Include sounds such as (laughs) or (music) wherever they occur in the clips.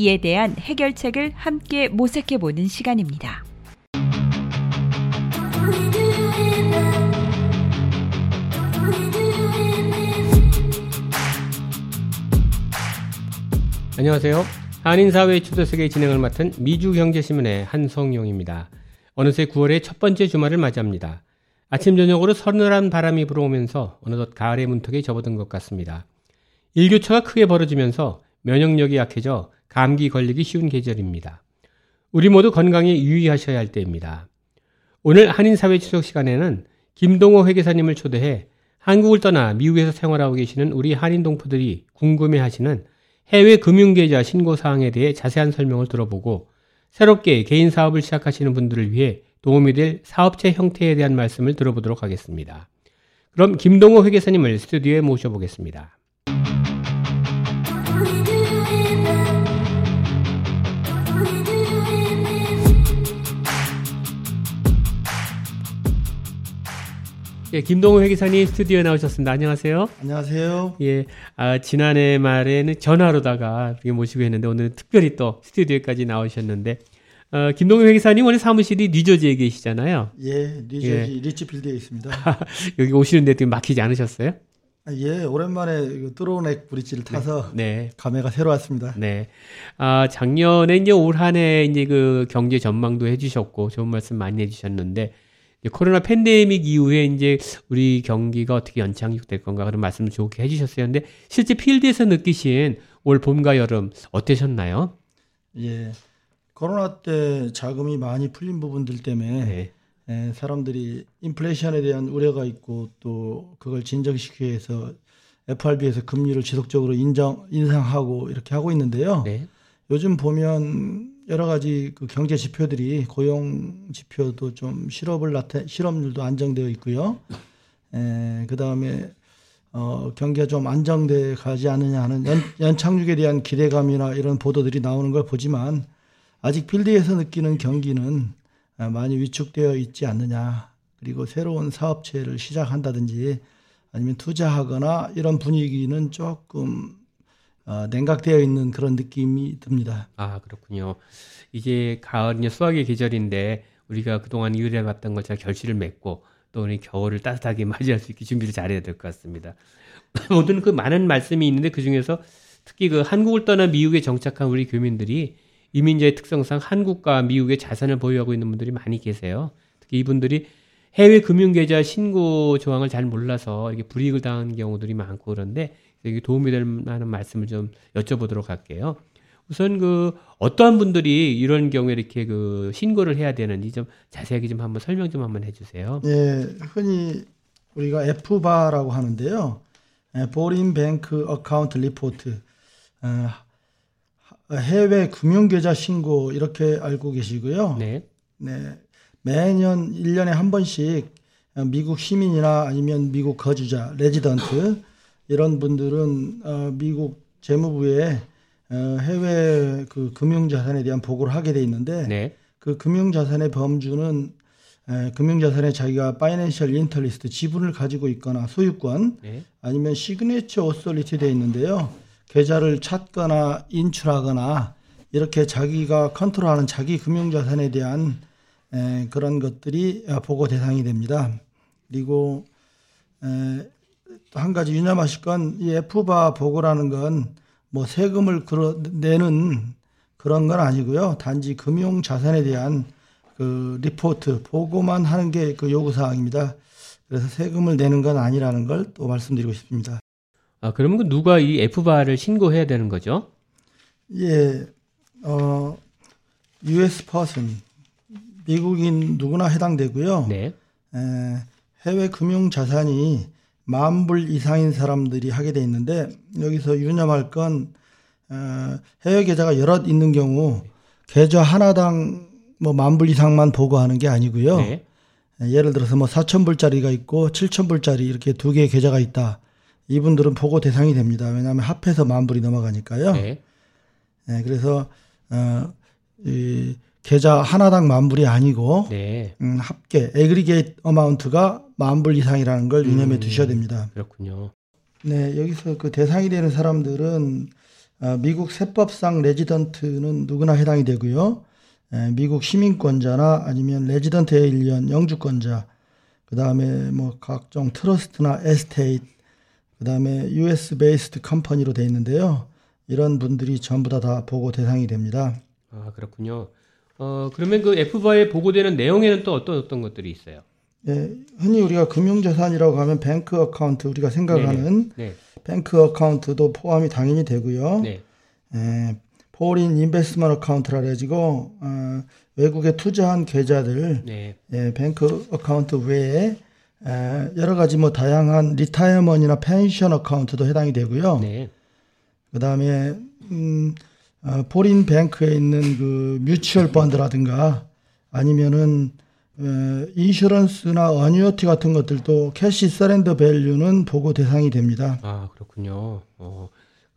이에 대한 해결책을 함께 모색해 보는 시간입니다. 안녕하세요. 한인사회 초대석의 진행을 맡은 미주경제신문의 한성용입니다. 어느새 9월의 첫 번째 주말을 맞이합니다. 아침 저녁으로 서늘한 바람이 불어오면서 어느덧 가을의 문턱에 접어든 것 같습니다. 일교차가 크게 벌어지면서 면역력이 약해져 감기 걸리기 쉬운 계절입니다. 우리 모두 건강에 유의하셔야 할 때입니다. 오늘 한인사회 추석 시간에는 김동호 회계사님을 초대해 한국을 떠나 미국에서 생활하고 계시는 우리 한인 동포들이 궁금해 하시는 해외 금융계좌 신고 사항에 대해 자세한 설명을 들어보고 새롭게 개인 사업을 시작하시는 분들을 위해 도움이 될 사업체 형태에 대한 말씀을 들어보도록 하겠습니다. 그럼 김동호 회계사님을 스튜디오에 모셔보겠습니다. 예, 김동호 회계사님 스튜디오에 나오셨습니다. 안녕하세요. 안녕하세요. 예, 아, 지난해 말에는 전화로다가 모시고 했는데 오늘 특별히 또 스튜디오까지 나오셨는데 어, 김동호 회계사님 원래 사무실이 뉴저지에 계시잖아요. 예, 뉴저지 예. 리치필드에 있습니다. (laughs) 여기 오시는데 되게 막히지 않으셨어요? 아, 예, 오랜만에 뚜로넥 브릿지를 타서 네. 네. 감회가 새로웠습니다. 네. 아, 작년에 이제 올 한해 이제 그 경제 전망도 해주셨고 좋은 말씀 많이 해주셨는데 코로나 팬데믹 이후에 이제 우리 경기가 어떻게 연착륙될 건가 그런 말씀을 좋게 해주셨어요. 근데 실제 필드에서 느끼신 올 봄과 여름 어떠셨나요? 예. 코로나 때 자금이 많이 풀린 부분들 때문에 네. 예, 사람들이 인플레이션에 대한 우려가 있고 또 그걸 진정시키기 위해서 FRB에서 금리를 지속적으로 인정 인상하고 이렇게 하고 있는데요. 네. 요즘 보면 여러 가지 그 경제 지표들이 고용 지표도 좀 실업을 나타 실업률도 안정되어 있고요. 에, 그다음에 어, 경기가 좀 안정돼 가지 않느냐 하는 연, 연착륙에 대한 기대감이나 이런 보도들이 나오는 걸 보지만 아직 필드에서 느끼는 경기는 많이 위축되어 있지 않느냐. 그리고 새로운 사업체를 시작한다든지 아니면 투자하거나 이런 분위기는 조금 어, 냉각되어 있는 그런 느낌이 듭니다. 아 그렇군요. 이제 가을 이 수학의 계절인데 우리가 그동안 이을해봤던 것처럼 결실을 맺고 또 우리 겨울을 따뜻하게 (laughs) 맞이할 수 있게 준비를 잘해야 될 것 같습니다. (laughs) 모든 그 많은 말씀이 있는데 그 중에서 특히 그 한국을 떠나 미국에 정착한 우리 교민들이 이민자의 특성상 한국과 미국의 자산을 보유하고 있는 분들이 많이 계세요. 특히 이분들이 해외 금융계좌 신고 조항을 잘 몰라서 이렇게 불이익을 당하는 경우들이 많고 그런데 여기 도움이 될 만한 말씀을 좀 여쭤보도록 할게요. 우선 그 어떠한 분들이 이런 경우에 이렇게 그 신고를 해야 되는지 좀 자세하게 좀 한번 설명 좀 한번 해주세요. 예, 흔히 우리가 FBAR라고 하는데요. Foreign Bank Account Report, 해외 금융계좌 신고 이렇게 알고 계시고요. 네. 네. 매년 1년에 한 번씩 미국 시민이나 아니면 미국 거주자, 레지던트 이런 분들은 어, 미국 재무부에 어, 해외 그 금융자산에 대한 보고를 하게 돼 있는데 네. 그 금융자산의 범주는 에, 금융자산에 자기가 financial interest 지분을 가지고 있거나 소유권 네. 아니면 signature authority 돼 있는데요. 계좌를 찾거나 인출하거나 이렇게 자기가 컨트롤하는 자기 금융자산에 대한 에, 그런 것들이 보고 대상이 됩니다. 그리고 에, 한 가지 유념하실 건 이 F바 보고라는 건 뭐 세금을 내는 그런 건 아니고요. 단지 금융 자산에 대한 그 리포트 보고만 하는 게 그 요구 사항입니다. 그래서 세금을 내는 건 아니라는 걸 또 말씀드리고 싶습니다. 아, 그러면 그 누가 이 F바를 신고해야 되는 거죠? 예. 어 US 퍼슨 미국인 누구나 해당되고요. 네. 에, 해외 금융 자산이 만불 이상인 사람들이 하게 돼 있는데 여기서 유념할 건 어, 해외 계좌가 여럿 있는 경우 계좌 하나당 뭐 만불 이상만 보고하는 게 아니고요. 네. 예를 들어서 뭐 4천 불짜리가 있고 7천 불짜리 이렇게 두 개의 계좌가 있다. 이분들은 보고 대상이 됩니다. 왜냐하면 합해서 만 불이 넘어가니까요. 네. 네 그래서 어, 이 계좌 하나당 만 불이 아니고 네. 음, 합계 aggregate amount가 만불 이상이라는 걸 유념해 음, 두셔야 됩니다. 그렇군요. 네, 여기서 그 대상이 되는 사람들은 어, 미국 세법상 resident는 누구나 해당이 되고요. 에, 미국 시민권자나 아니면 resident alien 영주권자, 그 다음에 뭐 각종 trust나 estate, 그 다음에 US 베이스드 컴퍼니로 되어 있는데요. 이런 분들이 전부 다 다 보고 대상이 됩니다. 아 그렇군요. 어 그러면 그 FBAR에 보고되는 내용에는 또 어떤 어떤 것들이 있어요? 네, 흔히 우리가 금융자산이라고 하면 bank account 우리가 생각하는 네. bank account도 포함이 당연히 되고요. 네. 에, foreign investment account라 해가지고 어, 외국에 투자한 계좌들 네. 예, bank account 외에 에, 여러 가지 뭐 다양한 retirement이나 pension account도 해당이 되고요. 네. 그다음에 음, 어, foreign bank에 있는 그 뮤추얼 펀드라든가 아니면은 어, insurance나 annuity 같은 것들도 cash surrender value는 보고 대상이 됩니다. 아 그렇군요. 어,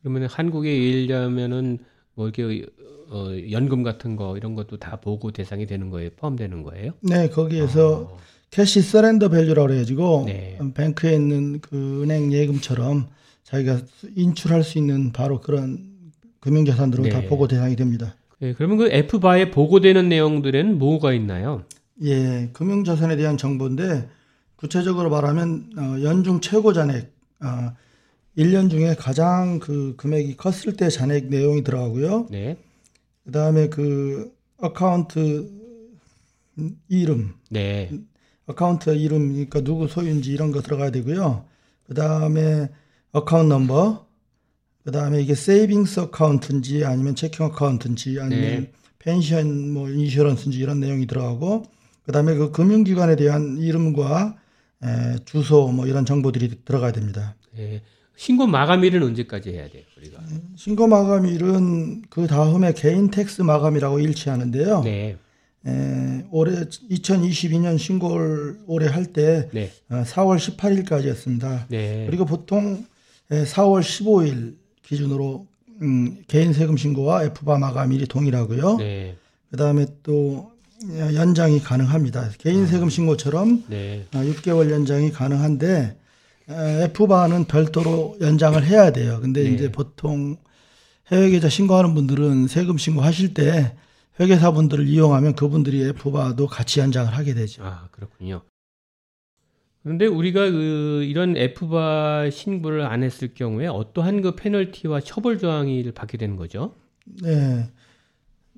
그러면 한국에 일려면은 뭐 이렇게 어, 연금 같은 거 이런 것도 다 보고 대상이 되는 거예요? 포함되는 거예요? 네, 거기에서 아. cash surrender value라고 해가지고 네. bank에 있는 그 은행 예금처럼 자기가 인출할 수 있는 바로 그런 금융자산들로 네. 다 보고 대상이 됩니다. 네, 그러면 그 FBAR에 보고되는 내용들에는 뭐가 있나요? 예, 금융자산에 대한 정보인데 구체적으로 말하면 어, 연중 최고 잔액, 어, 1년 중에 가장 그 금액이 컸을 때 잔액 내용이 들어가고요. 네. 그 다음에 그 account 이름, 네. account 이름이니까 누구 소유인지 이런 거 들어가야 되고요. 그 다음에 account number, 그 다음에 이게 savings account인지 아니면 checking account인지 아니면 네. 펜션 뭐 insurance인지 이런 내용이 들어가고 그다음에 그 금융기관에 대한 이름과 에, 주소 뭐 이런 정보들이 들어가야 됩니다. 네. 신고 마감일은 언제까지 해야 돼요, 우리가? 신고 마감일은 그 다음에 개인 tax 마감일하고 일치하는데요. 네. 에, 올해 2022년 신고를 올해 할때 네. 어, 4월 18일까지였습니다. 네. 그리고 보통 에, 4월 15일 기준으로 음, 개인 세금 신고와 F바 마감일이 동일하고요. 네. 그다음에 또 연장이 가능합니다. 개인 세금 신고처럼 네. 6개월 어, 연장이 가능한데 F바는 별도로 연장을 해야 돼요. 근데 네. 이제 보통 해외 계좌 신고하는 분들은 세금 신고하실 때 회계사분들을 이용하면 그분들이 F바도 같이 연장을 하게 되죠. 아, 그렇군요. 그런데 우리가 그 이런 F바 신고를 안 했을 경우에 어떠한 그 페널티와 처벌 조항을 받게 되는 거죠? 네.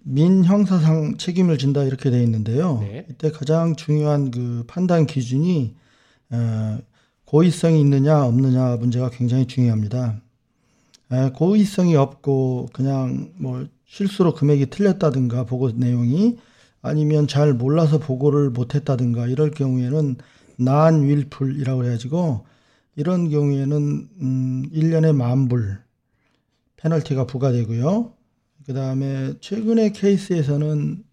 민형사상 책임을 진다 이렇게 돼 있는데요. 네. 이때 가장 중요한 그 판단 기준이 어, 고의성이 있느냐 없느냐 문제가 굉장히 중요합니다. 에, 고의성이 없고 그냥 뭐 실수로 금액이 틀렸다든가 보고 내용이 아니면 잘 몰라서 보고를 못했다든가 이럴 경우에는 non-willful이라고 해가지고 이런 경우에는 음 1년에 만불 페널티가 부과되고요. 그 다음에 최근의 케이스에서는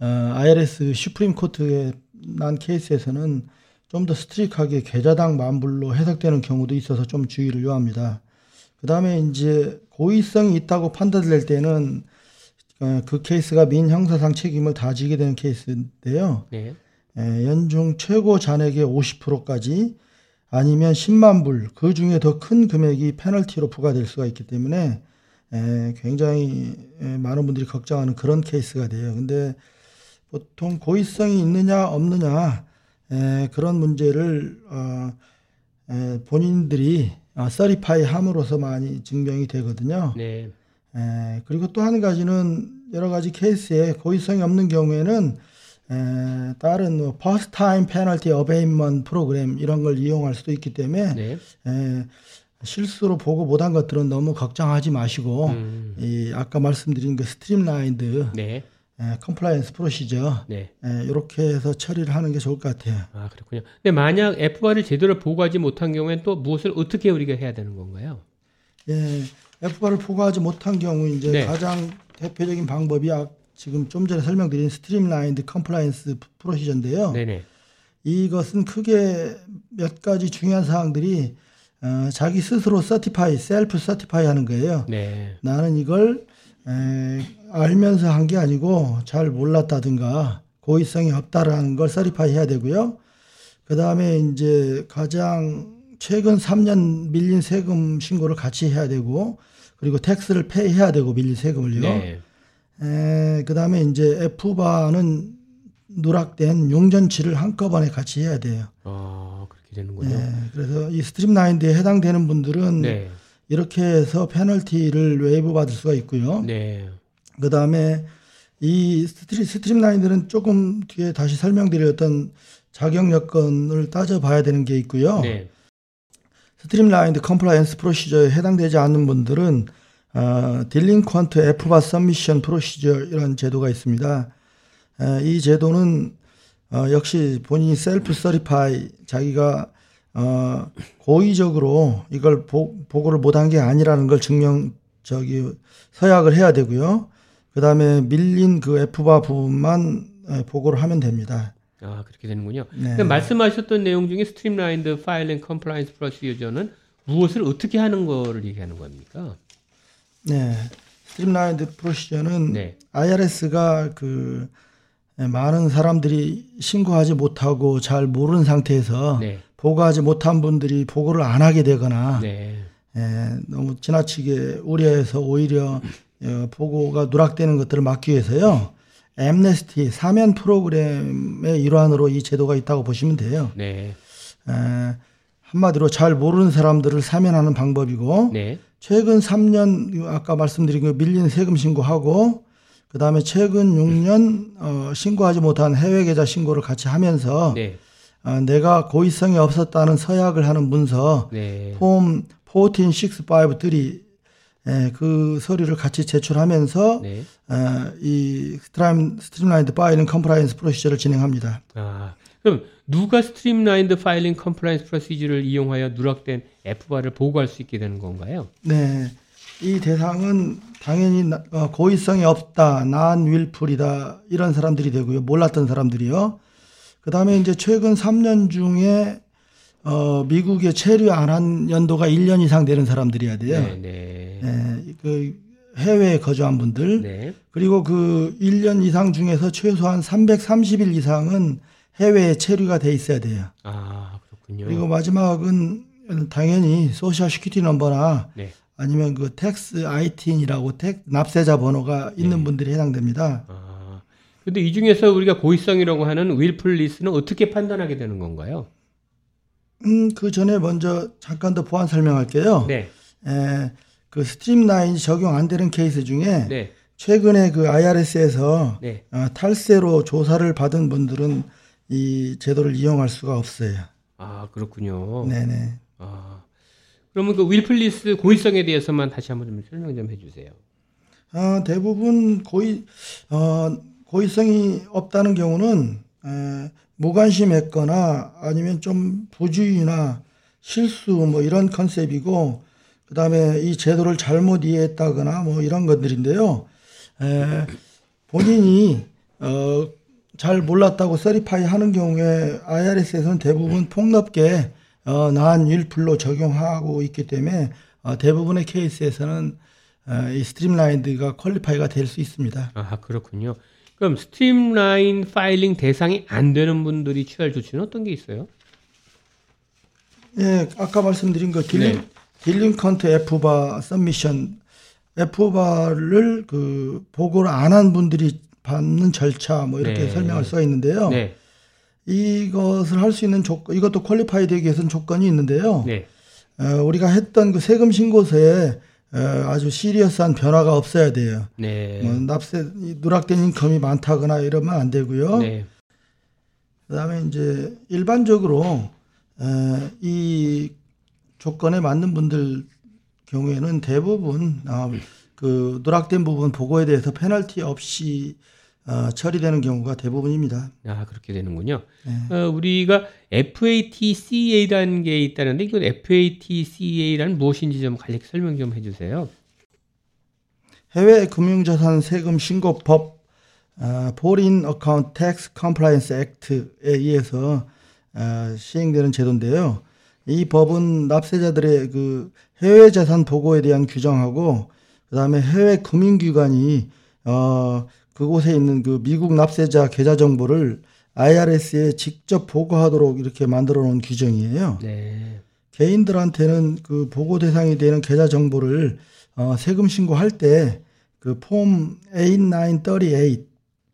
어, IRS Supreme Court에 난 케이스에서는 좀 더 strict하게 계좌당 만불로 해석되는 경우도 있어서 좀 주의를 요합니다. 그 다음에 이제 고의성이 있다고 판단될 때는 어, 그 케이스가 민형사상 책임을 다 지게 되는 케이스인데요. 네. 에, 연중 최고 잔액의 50%까지 아니면 10만 불, 그 중에 더 큰 금액이 페널티로 부과될 수가 있기 때문에 에, 굉장히 에, 많은 분들이 걱정하는 그런 케이스가 돼요. 근데 보통 고의성이 있느냐 없느냐 에, 그런 문제를 어, 에, 본인들이 어, certify 함으로써 많이 증명이 되거든요. 네. 에, 그리고 또 한 가지는 여러 가지 케이스에 고의성이 없는 경우에는 에, 다른 뭐 First Time Penalty Abatement program 이런 걸 이용할 수도 있기 때문에 네. 에, 실수로 보고 못한 것들은 너무 걱정하지 마시고 음. 이 아까 말씀드린 그 streamlined 네. 에, compliance procedure 네. 에, 이렇게 해서 처리를 하는 게 좋을 것 같아요. 아 그렇군요. 근데 만약 FBAR을 제대로 보고하지 못한 경우에는 또 무엇을 어떻게 우리가 해야 되는 건가요? 예, FBAR을 보고하지 못한 경우 이제 네. 가장 대표적인 방법이 아, 지금 좀 전에 설명드린 streamlined compliance procedure인데요. 네네. 이것은 크게 몇 가지 중요한 사항들이 어, 자기 스스로 certify, self certify 하는 거예요. 네. 나는 이걸 에, 알면서 한 게 아니고 잘 몰랐다든가 고의성이 없다라는 걸 certify 해야 되고요. 그 다음에 이제 가장 최근 3년 밀린 세금 신고를 같이 해야 되고 그리고 tax를 pay해야 되고 밀린 세금을요. 네. 에, 그 다음에 이제 FBAR는 누락된 육년치를 한꺼번에 같이 해야 돼요. 아, 그렇게 되는군요. 네, 그래서 이 streamlined에 해당되는 분들은 네. 이렇게 해서 페널티를 waive 받을 수가 있고요. 네. 그 다음에 이 strea, streamlined는 조금 뒤에 다시 설명드릴 어떤 자격 여건을 따져봐야 되는 게 있고요. 네. streamlined compliance procedure에 해당되지 않는 분들은 어, delinquent FBAR submission procedure 이런 제도가 있습니다. 에, 이 제도는 어, 역시 본인이 self certify 자기가 어, 고의적으로 이걸 보, 보고를 못한 게 아니라는 걸 증명 저기 서약을 해야 되고요. 그 다음에 밀린 그 F바 부분만 보고를 하면 됩니다. 아 그렇게 되는군요. 네. 말씀하셨던 내용 중에 streamlined filing compliance procedure는 무엇을 어떻게 하는 거를 얘기하는 겁니까? 네. streamlined procedure는 네. IRS가 그 많은 사람들이 신고하지 못하고 잘 모르는 상태에서 네. 보고하지 못한 분들이 보고를 안 하게 되거나 네. 예, 너무 지나치게 우려해서 오히려 어, 보고가 누락되는 것들을 막기 위해서요. 엠네스티 사면 프로그램의 일환으로 이 제도가 있다고 보시면 돼요. 네. 에, 한마디로 잘 모르는 사람들을 사면하는 방법이고 네. 최근 3년 아까 말씀드린 그 밀린 세금 신고하고 그 다음에 최근 6년 어, 신고하지 못한 해외 계좌 신고를 같이 하면서 네. 어, 내가 고의성이 없었다는 서약을 하는 문서 네. 폼 14653 예, 그 서류를 같이 제출하면서 네. 어, 이 stream streamlined filing compliance procedure를 진행합니다. 아, 그럼 누가 streamlined filing compliance procedure를 이용하여 누락된 FBAR를 보고할 수 있게 되는 건가요? 네. 이 대상은 당연히 어, 고의성이 없다, non-willful이다 이런 사람들이 되고요. 몰랐던 사람들이요. 그 다음에 이제 최근 3년 중에 어, 미국에 체류 안 한 연도가 1년 이상 되는 사람들이야 돼요. 네, 네. 네, 그 해외에 거주한 분들. 네. 그리고 그 1년 이상 중에서 최소한 330일 이상은 해외에 체류가 돼 있어야 돼요. 아, 그렇군요. 그리고 마지막은 당연히 Social Security number나 네. 아니면 그 tax ITIN이라고 tax 납세자 번호가 있는 네. 분들이 해당됩니다. 아. 근데 이 중에서 우리가 고의성이라고 하는 willfulness는 어떻게 판단하게 되는 건가요? 음, 그 전에 먼저 잠깐 더 보완 설명할게요. 네. 에, 그 streamline 적용 안 되는 케이스 중에 네. 최근에 그 IRS에서 네. 어, 탈세로 조사를 받은 분들은 이 제도를 이용할 수가 없어요. 아 그렇군요. 네네. 아 그러면 그 willfulness 고의성에 대해서만 다시 한번 좀 설명 좀 해주세요. 아 대부분 고의 어, 고의성이 없다는 경우는 에, 무관심했거나 아니면 좀 부주의나 실수 뭐 이런 concept이고 그다음에 이 제도를 잘못 이해했다거나 뭐 이런 것들인데요. 에, 본인이 어, 잘 몰랐다고 certify 하는 경우에 IRS에서는 대부분 폭넓게 어, non-willful로 적용하고 있기 때문에 어, 대부분의 케이스에서는 어, 이 streamlined가 qualify가 될 수 있습니다. 아 그렇군요. 그럼 streamline filing 대상이 안 되는 분들이 취할 조치는 어떤 게 있어요? 예, 아까 말씀드린 거 delin 네. delinquent FBAR submission FBAR를 그 보고를 안 한 분들이 받는 절차 뭐 이렇게 네. 설명할 수가 있는데요. 네. 이것을 할 수 있는 조건 이것도 qualify 되기 위해서는 조건이 있는데요. 네. 어, 우리가 했던 그 세금 신고서에 아주 시리어스한 변화가 없어야 돼요. 네. 뭐 납세 누락된 인컴이 많다거나 이러면 안 되고요. 네. 그다음에 이제 일반적으로 이 조건에 맞는 분들 경우에는 대부분 아, 그 누락된 부분 보고에 대해서 페널티 없이 어, 처리되는 경우가 대부분입니다. 아 그렇게 되는군요. 네. 어, 우리가 FATCA라는 게 있다는데 이건 FATCA라는 무엇인지 좀 간략히 설명 좀 해주세요. 해외 금융자산 세금 신고법 아, Foreign Account Tax Compliance Act에 의해서 아, 시행되는 제도인데요. 이 법은 납세자들의 그 해외 자산 보고에 대한 규정하고 그다음에 해외 금융기관이 어 그곳에 있는 그 미국 납세자 계좌 정보를 IRS에 직접 보고하도록 이렇게 만들어 놓은 규정이에요. 네. 개인들한테는 그 보고 대상이 되는 계좌 정보를 어 세금 신고할 때 그 폼 8938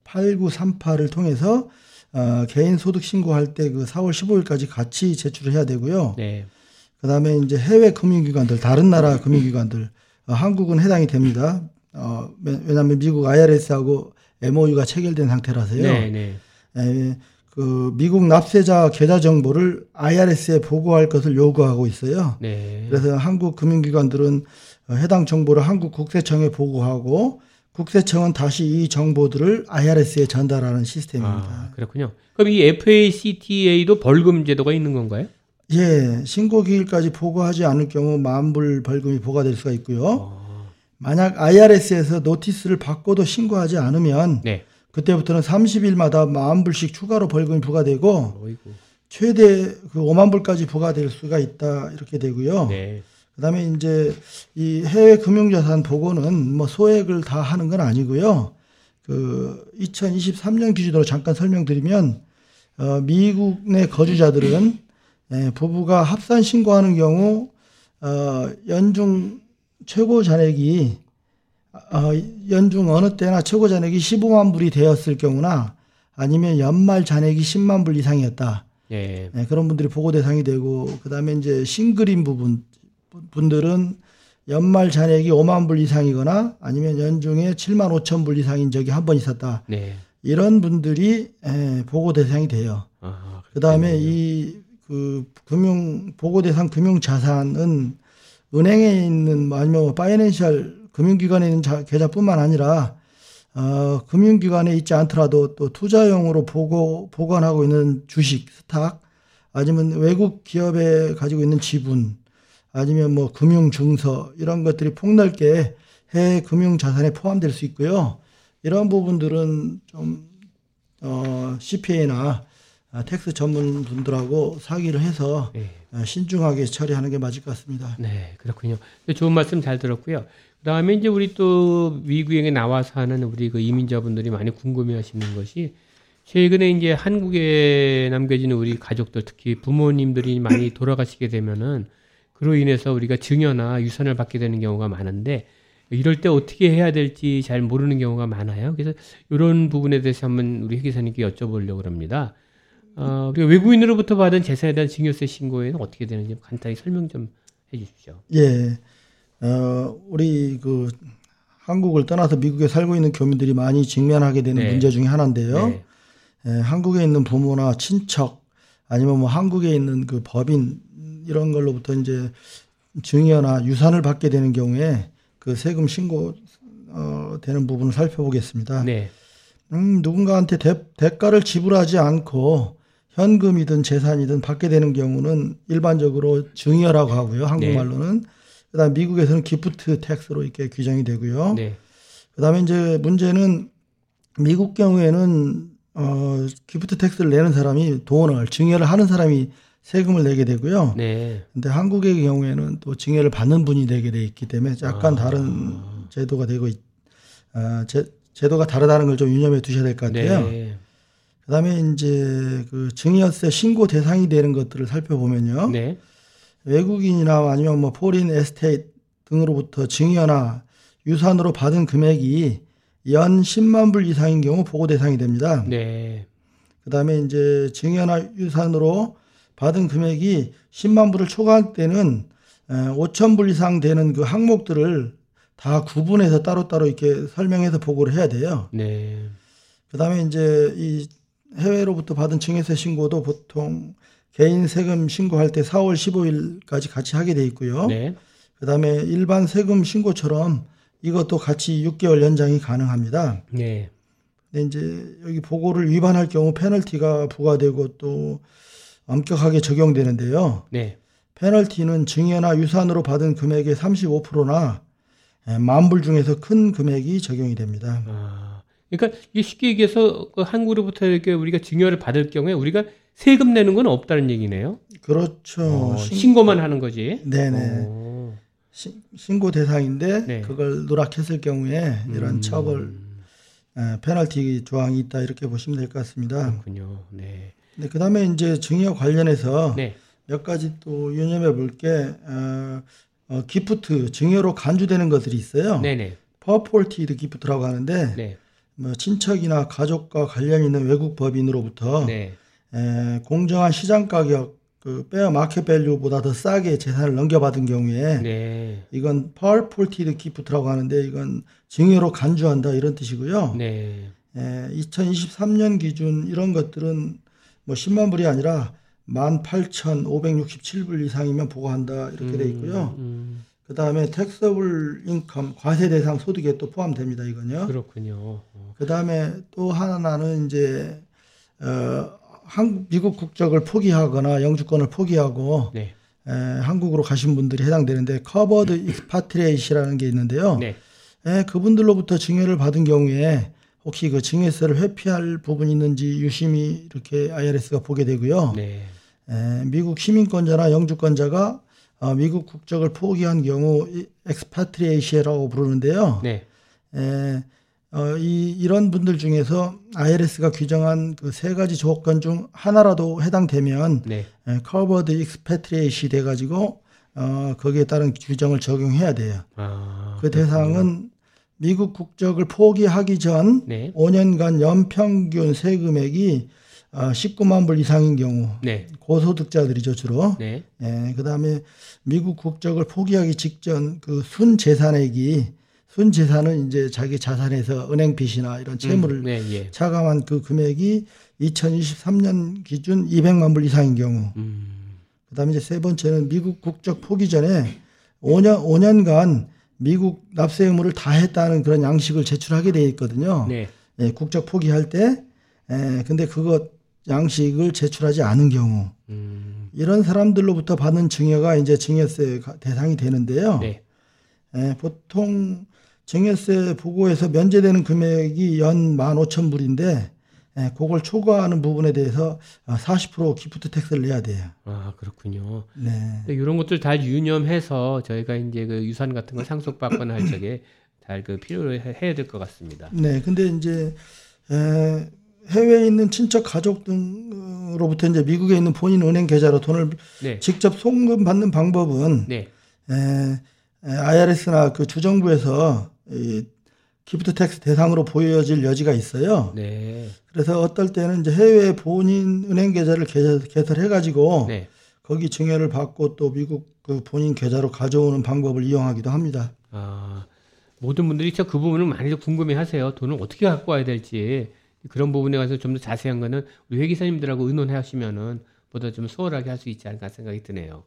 8938을 통해서 어, 개인 소득 신고할 때 그 4월 15일까지 같이 제출을 해야 되고요. 네. 그다음에 이제 해외 금융기관들 다른 나라 금융기관들 어, 한국은 해당이 됩니다. 어, 왜냐하면 미국 IRS하고 MOU가 체결된 상태라서요. 네, 네. 에, 그 미국 납세자 계좌 정보를 IRS에 보고할 것을 요구하고 있어요. 네. 그래서 한국 금융기관들은 어, 해당 정보를 한국 국세청에 보고하고 국세청은 다시 이 정보들을 IRS에 전달하는 시스템입니다. 아, 그렇군요. 그럼 이 FACTA도 벌금 제도가 있는 건가요? 예, 신고 기일까지 보고하지 않을 경우 만불 벌금이 부과될 수가 있고요. 어. 만약 IRS에서 노티스를 받고도 신고하지 않으면 네. 그때부터는 30일마다 만불씩 추가로 벌금이 부과되고 어이구. 최대 그 5만 불까지 부과될 수가 있다 이렇게 되고요. 네. 그다음에 이제 이 해외 금융자산 보고는 뭐 소액을 다 하는 건 아니고요. 그 2023년 기준으로 잠깐 설명드리면 어 미국 내 거주자들은 예, 부부가 합산 신고하는 경우 어 연중 최고 잔액이 어 연중 어느 때나 최고 잔액이 15만 불이 되었을 경우나 아니면 연말 잔액이 10만 불 이상이었다. 예. 네, 그런 분들이 보고 대상이 되고 그다음에 이제 싱글인 부분 분들은 연말 잔액이 5만 불 이상이거나 아니면 연중에 7만 5천 불 이상인 적이 한 번 있었다. 네. 이런 분들이 에, 보고 대상이 돼요. 그 다음에 이 그 금융 보고 대상 금융 자산은 은행에 있는 뭐 아니면 뭐 파이낸셜 금융기관에 있는 자, 계좌뿐만 아니라 어, 금융기관에 있지 않더라도 또 투자용으로 보고 보관하고 있는 주식 stock 아니면 외국 기업에 가지고 있는 지분 아니면 뭐 금융 증서 이런 것들이 폭넓게 해외 금융 자산에 포함될 수 있고요. 이런 부분들은 좀 어, CPA나 tax 전문 분들하고 상의를 해서 네. 신중하게 처리하는 게 맞을 것 같습니다. 네, 그렇군요. 좋은 말씀 잘 들었고요. 그다음에 이제 우리 또 미국에 나와서 하는 우리 그 이민자분들이 많이 궁금해하시는 것이 최근에 이제 한국에 남겨지는 우리 가족들 특히 부모님들이 많이 (clears throat) 돌아가시게 되면은 그로 인해서 우리가 증여나 유산을 받게 되는 경우가 많은데 이럴 때 어떻게 해야 될지 잘 모르는 경우가 많아요. 그래서 이런 부분에 대해서 한번 우리 회계사님께 여쭤보려고 합니다. 어, 우리가 외국인으로부터 받은 재산에 대한 증여세 신고에는 어떻게 되는지 간단히 설명 좀 해주십시오. 예, 어, 우리 그 한국을 떠나서 미국에 살고 있는 교민들이 많이 직면하게 되는 네. 문제 중에 하나인데요. 네. 예, 한국에 있는 부모나 친척 아니면 뭐 한국에 있는 그 법인 이런 걸로부터 이제 증여나 유산을 받게 되는 경우에 그 세금 신고 어, 되는 부분을 살펴보겠습니다. 네. 음, 누군가한테 대, 대가를 지불하지 않고 현금이든 재산이든 받게 되는 경우는 일반적으로 증여라고 하고요. 한국말로는. 네. 그다음 미국에서는 gift tax로 이렇게 규정이 되고요. 네. 그다음에 이제 문제는 미국 경우에는 어 gift tax를 내는 사람이 돈을 증여를 하는 사람이 세금을 내게 되고요. 네. 근데 한국의 경우에는 또 증여를 받는 분이 내게 돼 있기 때문에 약간 아. 다른 제도가 되고 있, 아, 제, 제도가 다르다는 걸 좀 유념해 두셔야 될 것 같아요. 네. 그다음에 이제 그 증여세 신고 대상이 되는 것들을 살펴보면요. 네. 외국인이나 아니면 뭐 foreign estate 등으로부터 증여나 유산으로 받은 금액이 연 10만 불 이상인 경우 보고 대상이 됩니다. 네. 그다음에 이제 증여나 유산으로 받은 금액이 10만 불을 초과할 때는 5천 불 이상 되는 그 항목들을 다 구분해서 따로따로 이렇게 설명해서 보고를 해야 돼요. 네. 그다음에 이제 이 해외로부터 받은 증여세 신고도 보통 개인 세금 신고할 때 4월 15일까지 같이 하게 돼 있고요. 네. 그다음에 일반 세금 신고처럼 이것도 같이 6개월 연장이 가능합니다. 네. 근데 이제 여기 보고를 위반할 경우 페널티가 부과되고 또 엄격하게 적용되는데요. 네. 페널티는 증여나 유산으로 받은 금액의 35%나 예, 만불 중에서 큰 금액이 적용이 됩니다. 아, 그러니까 이게 쉽게 얘기해서 그 한국으로부터 이렇게 우리가 증여를 받을 경우에 우리가 세금 내는 건 없다는 얘기네요. 그렇죠. 어, 신고만 하는 거지. 네네. 오. 시, 신고 대상인데 네. 그걸 누락했을 경우에 이런 음. 처벌 에, 페널티 조항이 있다 이렇게 보시면 될 것 같습니다. 그렇군요. 네. 네, 그다음에 이제 증여 관련해서 네. 몇 가지 또 유념해 볼게 어, 어, gift 증여로 간주되는 것들이 있어요. 네네. purported gift라고 하는데 네. 뭐 친척이나 가족과 관련 있는 외국 법인으로부터 네. 에, 공정한 시장 가격 그 fair market value보다 더 싸게 재산을 넘겨받은 경우에 네. 이건 purported gift라고 하는데 이건 증여로 간주한다 이런 뜻이고요. 네. 에, 2023년 기준 이런 것들은 뭐 10만 불이 아니라 18,567불 이상이면 보고한다 이렇게 돼 있고요. 음, 음. 그 다음에 taxable income 과세 대상 소득에 또 포함됩니다. 이건요. 그렇군요. 어. 그 다음에 또 하나는 이제 어, 한국 미국 국적을 포기하거나 영주권을 포기하고 네. 에, 한국으로 가신 분들이 해당되는데 covered expatriate이라는 게 있는데요. 네. 에, 그분들로부터 증여를 받은 경우에 혹시 그 증여세를 회피할 부분이 있는지 유심히 이렇게 IRS가 보게 되고요. 네. 에, 미국 시민권자나 영주권자가 어, 미국 국적을 포기한 경우 expatriate이라고 부르는데요. 네. 에, 어, 이, 이런 분들 중에서 IRS가 규정한 그 세 가지 조건 중 하나라도 해당되면 네. covered expatriate 돼가지고 어, 거기에 따른 규정을 적용해야 돼요. 아, 그 대상은 미국 국적을 포기하기 전 네. 5년간 연평균 세금액이 어, 19만 불 이상인 경우 네. 고소득자들이죠 주로. 네. 예, 그다음에 미국 국적을 포기하기 직전 그 순재산액이 순재산은 이제 자기 자산에서 은행 빚이나 이런 채무를 음, 네, 예. 차감한 그 금액이 2023년 기준 200만 불 이상인 경우. 음. 그다음에 이제 세 번째는 미국 국적 포기 전에 5년 5년간 미국 납세 의무를 다 했다는 그런 양식을 제출하게 돼 있거든요. 네. 예, 국적 포기할 때. 예, 근데 그것 양식을 제출하지 않은 경우 음. 이런 사람들로부터 받는 증여가 이제 증여세 대상이 되는데요. 네. 예, 보통 증여세 보고에서 면제되는 금액이 연 15,000불인데 예, 그걸 초과하는 부분에 대해서 40% 기프트 텍스를 내야 돼요. 아, 그렇군요. 네. 이런 것들 잘 유념해서 저희가 이제 그 유산 같은 걸 상속받거나 할 적에 잘 그 필요로 해야 될 것 같습니다. 네. 근데 이제 에, 해외에 있는 친척 가족 등으로부터 이제 미국에 있는 본인 은행 계좌로 돈을 네. 직접 송금 받는 방법은 네. 에, 에, IRS나 그 주정부에서 이 gift tax 대상으로 보여질 여지가 있어요. 네. 그래서 어떨 때는 이제 해외 본인 은행 계좌를 개설 해 가지고 네. 거기 증여를 받고 또 미국 그 본인 계좌로 가져오는 방법을 이용하기도 합니다. 아, 모든 분들이 그 부분을 많이 궁금해 하세요. 돈을 어떻게 갖고 와야 될지. 그런 부분에 관해서 좀 더 자세한 거는 우리 회계사님들하고 의논해 하시면은 보다 좀 수월하게 할 수 있지 않을까 생각이 드네요.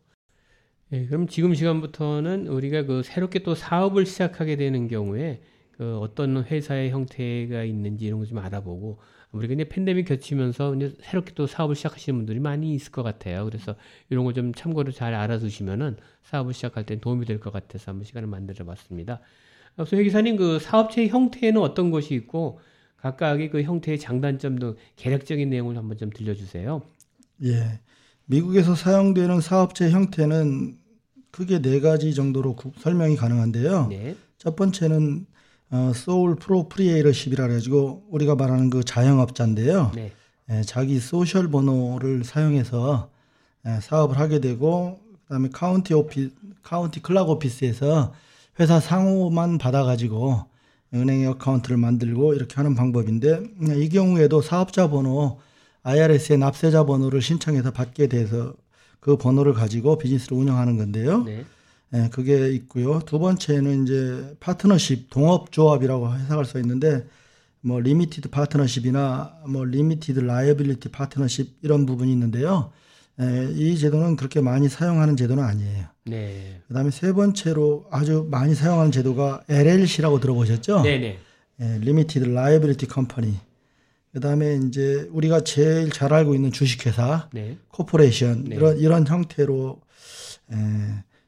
예, 그럼 지금 시간부터는 우리가 그 새롭게 또 사업을 시작하게 되는 경우에 그 어떤 회사의 형태가 있는지 이런 거 좀 알아보고 우리가 이제 팬데믹 겹치면서 이제 새롭게 또 사업을 시작하시는 분들이 많이 있을 것 같아요. 그래서 이런 거 좀 참고로 잘 알아두시면은 사업을 시작할 때 도움이 될 것 같아서 한번 시간을 만들어 봤습니다. 그래서 회계사님 그 사업체의 형태는 어떤 것이 있고 각각의 그 형태의 장단점도 개략적인 내용을 한번 좀 들려주세요. 예. 미국에서 사용되는 사업체 형태는 크게 네 가지 정도로 설명이 가능한데요. 네. 첫 번째는 어, sole proprietorship이라 가지고 우리가 말하는 그 자영업자인데요. 네. 예, 자기 social 번호를 사용해서 예, 사업을 하게 되고 그다음에 county offi county clerk office에서 회사 상호만 받아 가지고 은행 account를 만들고 이렇게 하는 방법인데 이 경우에도 사업자 번호 IRS의 납세자 번호를 신청해서 받게 돼서 그 번호를 가지고 비즈니스를 운영하는 건데요. 네. 네, 그게 있고요. 두 번째는 이제 파트너십, 동업 조합이라고 해석할 수 있는데 뭐 limited partnership이나 뭐 limited liability partnership 이런 부분이 있는데요. 에, 이 제도는 그렇게 많이 사용하는 제도는 아니에요. 네. 그다음에 세 번째로 아주 많이 사용하는 제도가 LLC라고 들어보셨죠? 네네. 예, Limited Liability Company. 그다음에 이제 우리가 제일 잘 알고 있는 주식회사, 네. corporation 네. 이런 이런 형태로 에,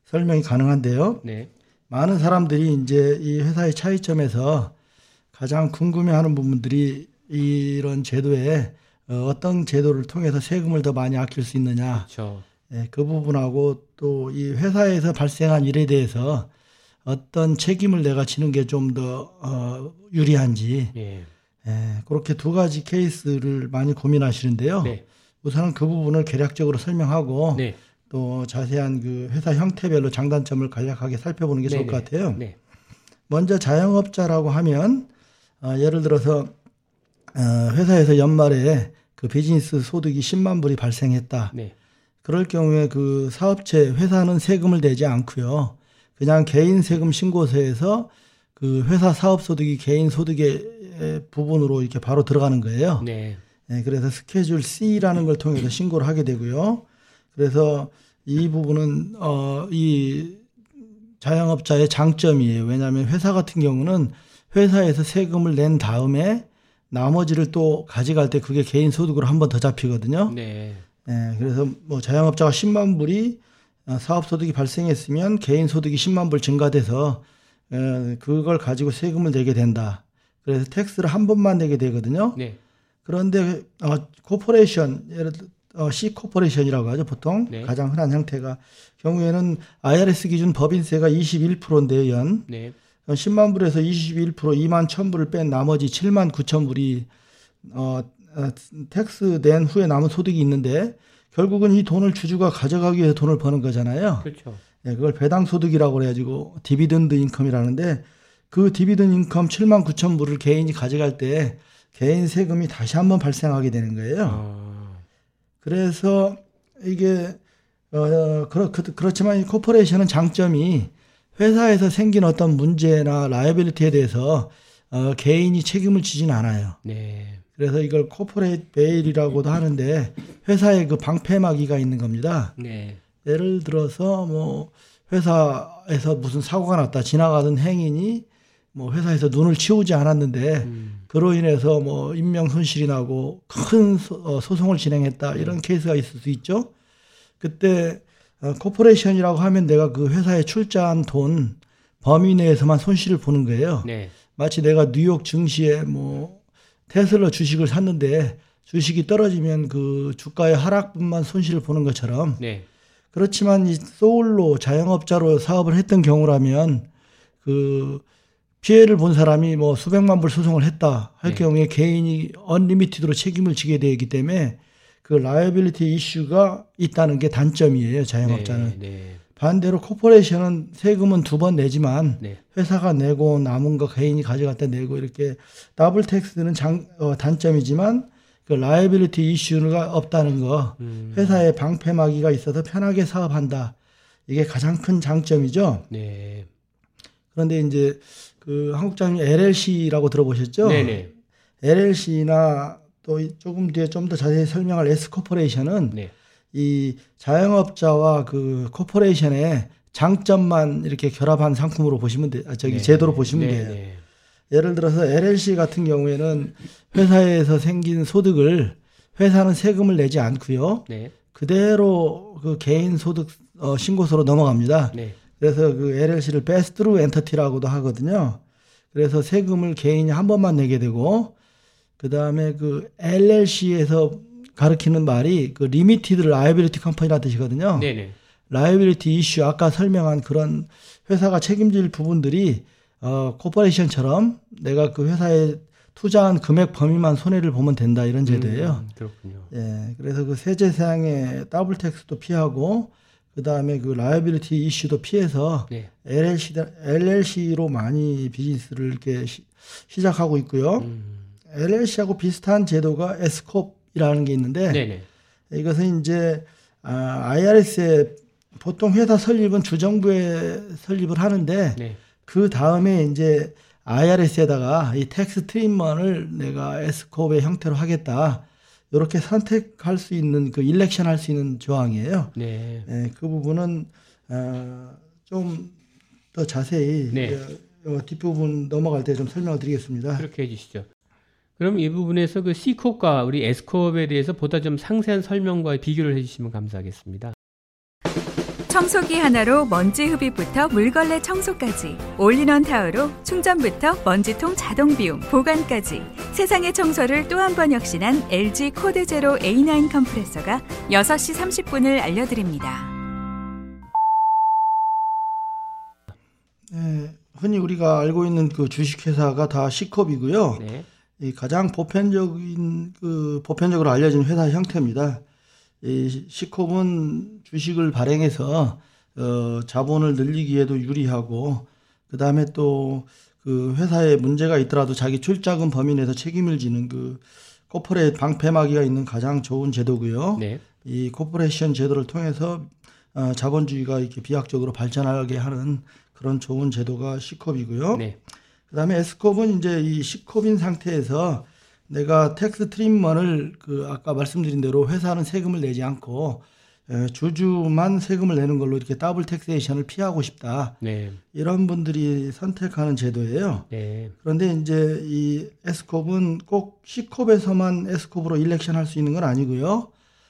설명이 가능한데요. 네. 많은 사람들이 이제 이 회사의 차이점에서 가장 궁금해하는 부분들이 이런 제도에 어, 어떤 제도를 통해서 세금을 더 많이 아낄 수 있느냐. 그렇죠. 예, 그 부분하고 또 이 회사에서 발생한 일에 대해서 어떤 책임을 내가 지는 게 좀더 어, 유리한지 예. 예, 그렇게 두 가지 케이스를 많이 고민하시는데요. 네. 우선은 그 부분을 개략적으로 설명하고 네. 또 자세한 그 회사 형태별로 장단점을 간략하게 살펴보는 게 네네. 좋을 것 같아요. 네. 먼저 자영업자라고 하면 어, 예를 들어서 어, 회사에서 연말에 그 비즈니스 소득이 10만 불이 발생했다. 네. 그럴 경우에 그 사업체 회사는 세금을 내지 않고요. 그냥 개인 세금 신고서에서 그 회사 사업 소득이 개인 소득의 부분으로 이렇게 바로 들어가는 거예요. 네. 네 그래서 스케줄 C라는 걸 통해서 신고를 하게 되고요. 그래서 이 부분은 어 이 자영업자의 장점이에요. 왜냐하면 회사 같은 경우는 회사에서 세금을 낸 다음에 나머지를 또 가져갈 때 그게 개인 소득으로 한 번 더 잡히거든요. 네. 네. 그래서 뭐 자영업자가 10만 불이 어, 사업 소득이 발생했으면 개인 소득이 10만 불 증가돼서 어, 그걸 가지고 세금을 내게 된다. 그래서 tax를 한 번만 내게 되거든요. 네. 그런데 어, corporation 예를 들어 어, C 코퍼레이션이라고 하죠 보통 네. 가장 흔한 형태가 경우에는 IRS 기준 법인세가 21%인데요 연 네. 10만 불에서 21% 2만 1천 불을 뺀 나머지 7만 9천 불이 어, 어 tax 낸 후에 남은 소득이 있는데 결국은 이 돈을 주주가 가져가기 위해서 돈을 버는 거잖아요. 그렇죠. 예, 그걸 배당 소득이라고 그래 가지고 dividend income이라는데 그 dividend income 7만 9천 불을 개인이 가져갈 때 개인 세금이 다시 한번 발생하게 되는 거예요. 아. 그래서 이게 어 그렇 그렇지만 이 corporation은 장점이 회사에서 생긴 어떤 문제나 liability에 대해서 어 개인이 책임을 지진 않아요. 네. 그래서 이걸 corporate veil이라고도 하는데 회사에 그 방패막이가 있는 겁니다. 네. 예를 들어서 뭐 회사에서 무슨 사고가 났다 지나가던 행인이 뭐 회사에서 눈을 치우지 않았는데 음. 그로 인해서 뭐 인명 손실이 나고 큰 소, 어, 송을 진행했다 네. 이런 케이스가 있을 수 있죠. 그때 어, corporation이라고 하면 내가 그 회사에 출자한 돈 범위 내에서만 손실을 보는 거예요. 네. 마치 내가 뉴욕 증시에 뭐 테슬라 주식을 샀는데 주식이 떨어지면 그 주가의 하락분만 손실을 보는 것처럼 네. 그렇지만 이 sole로 자영업자로 사업을 했던 경우라면 그 피해를 본 사람이 뭐 수백만 불 소송을 했다 할 네. 경우에 개인이 unlimited로 책임을 지게 되기 때문에 그 liability 이슈가 있다는 게 단점이에요 자영업자는. 네, 네. 반대로 corporation은 세금은 두 번 내지만 네. 회사가 내고 남은 거 개인이 가져갈 때 내고 이렇게 double tax는 장, 어, 단점이지만 그 liability 이슈가 없다는 거 음. 회사에 방패막이가 있어서 편하게 사업한다 이게 가장 큰 장점이죠. 네. 그런데 이제 그 한 국장님 LLC라고 들어보셨죠? 네네. LLC나 또 조금 뒤에 좀 더 자세히 설명할 S 코퍼레이션은 네. 이 자영업자와 그 corporation의 장점만 이렇게 결합한 상품으로 보시면 돼, 아, 저기 네. 제도로 보시면 네. 돼요. 네. 예를 들어서 LLC 같은 경우에는 회사에서 생긴 소득을 회사는 세금을 내지 않고요. 네. 그대로 그 개인 소득 어, 신고서로 넘어갑니다. 네. 그래서 그 LLC를 pass-through entity라고도 하거든요. 그래서 세금을 개인이 한 번만 내게 되고 그 다음에 그 LLC에서 가르치는 말이 그 limited liability company라는 뜻이거든요. 네네. liability 이슈 아까 설명한 그런 회사가 책임질 부분들이 어 corporation처럼 내가 그 회사에 투자한 금액 범위만 손해를 보면 된다 이런 제도예요. 음, 그렇군요. 예. 그래서 그 세제상의 double tax도 피하고 그다음에 그 liability 이슈도 피해서 네. LLC LLC로 많이 비즈니스를 이렇게 시, 작하고 있고요. 음. LLC하고 비슷한 제도가 S corp이라는 게 있는데 네네. 이것은 이제 아, IRS에 보통 회사 설립은 주정부에 설립을 하는데 네. 그 다음에 이제 IRS에다가 이 tax treatment을 내가 S corp의 형태로 하겠다. 이렇게 선택할 수 있는 그 election 할 수 있는 조항이에요. 네. 네. 그 부분은 어, 좀 더 자세히 네. 어, 뒷부분 넘어갈 때 좀 설명을 드리겠습니다. 그렇게 해주시죠. 그럼 이 부분에서 그 C컵과 우리 S컵에 대해서 보다 좀 상세한 설명과 비교를 해주시면 감사하겠습니다. 청소기 하나로 먼지 흡입부터 물걸레 청소까지 올인원 타워로 충전부터 먼지통 자동 비움 보관까지 세상의 청소를 또 한 번 혁신한 LG 코드 제로 A9 컴프레서가 6시 30분을 알려드립니다. 네, 흔히 우리가 알고 있는 그 주식회사가 다 C컵이고요. 네. 이 가장 보편적인 그 보편적으로 알려진 회사 형태입니다. 이 C컵은 주식을 발행해서 어, 자본을 늘리기에도 유리하고 그 다음에 또 그 회사에 문제가 있더라도 자기 출자금 범위 내에서 책임을 지는 그 corporate 방패막이가 있는 가장 좋은 제도고요. 네. 이 corporation 제도를 통해서 어, 자본주의가 이렇게 비약적으로 발전하게 하는 그런 좋은 제도가 C컵이고요. 네. 그 다음에 S컵은 이제 이 C컵인 상태에서 내가 tax treatment을 그 아까 말씀드린 대로 회사는 세금을 내지 않고 주주만 세금을 내는 걸로 이렇게 double taxation을 피하고 싶다. 네. 이런 분들이 선택하는 제도예요. 네. 그런데 이제 이 S컵은 꼭 C컵에서만 S컵으로 일렉션 할 수 있는 건 아니고요.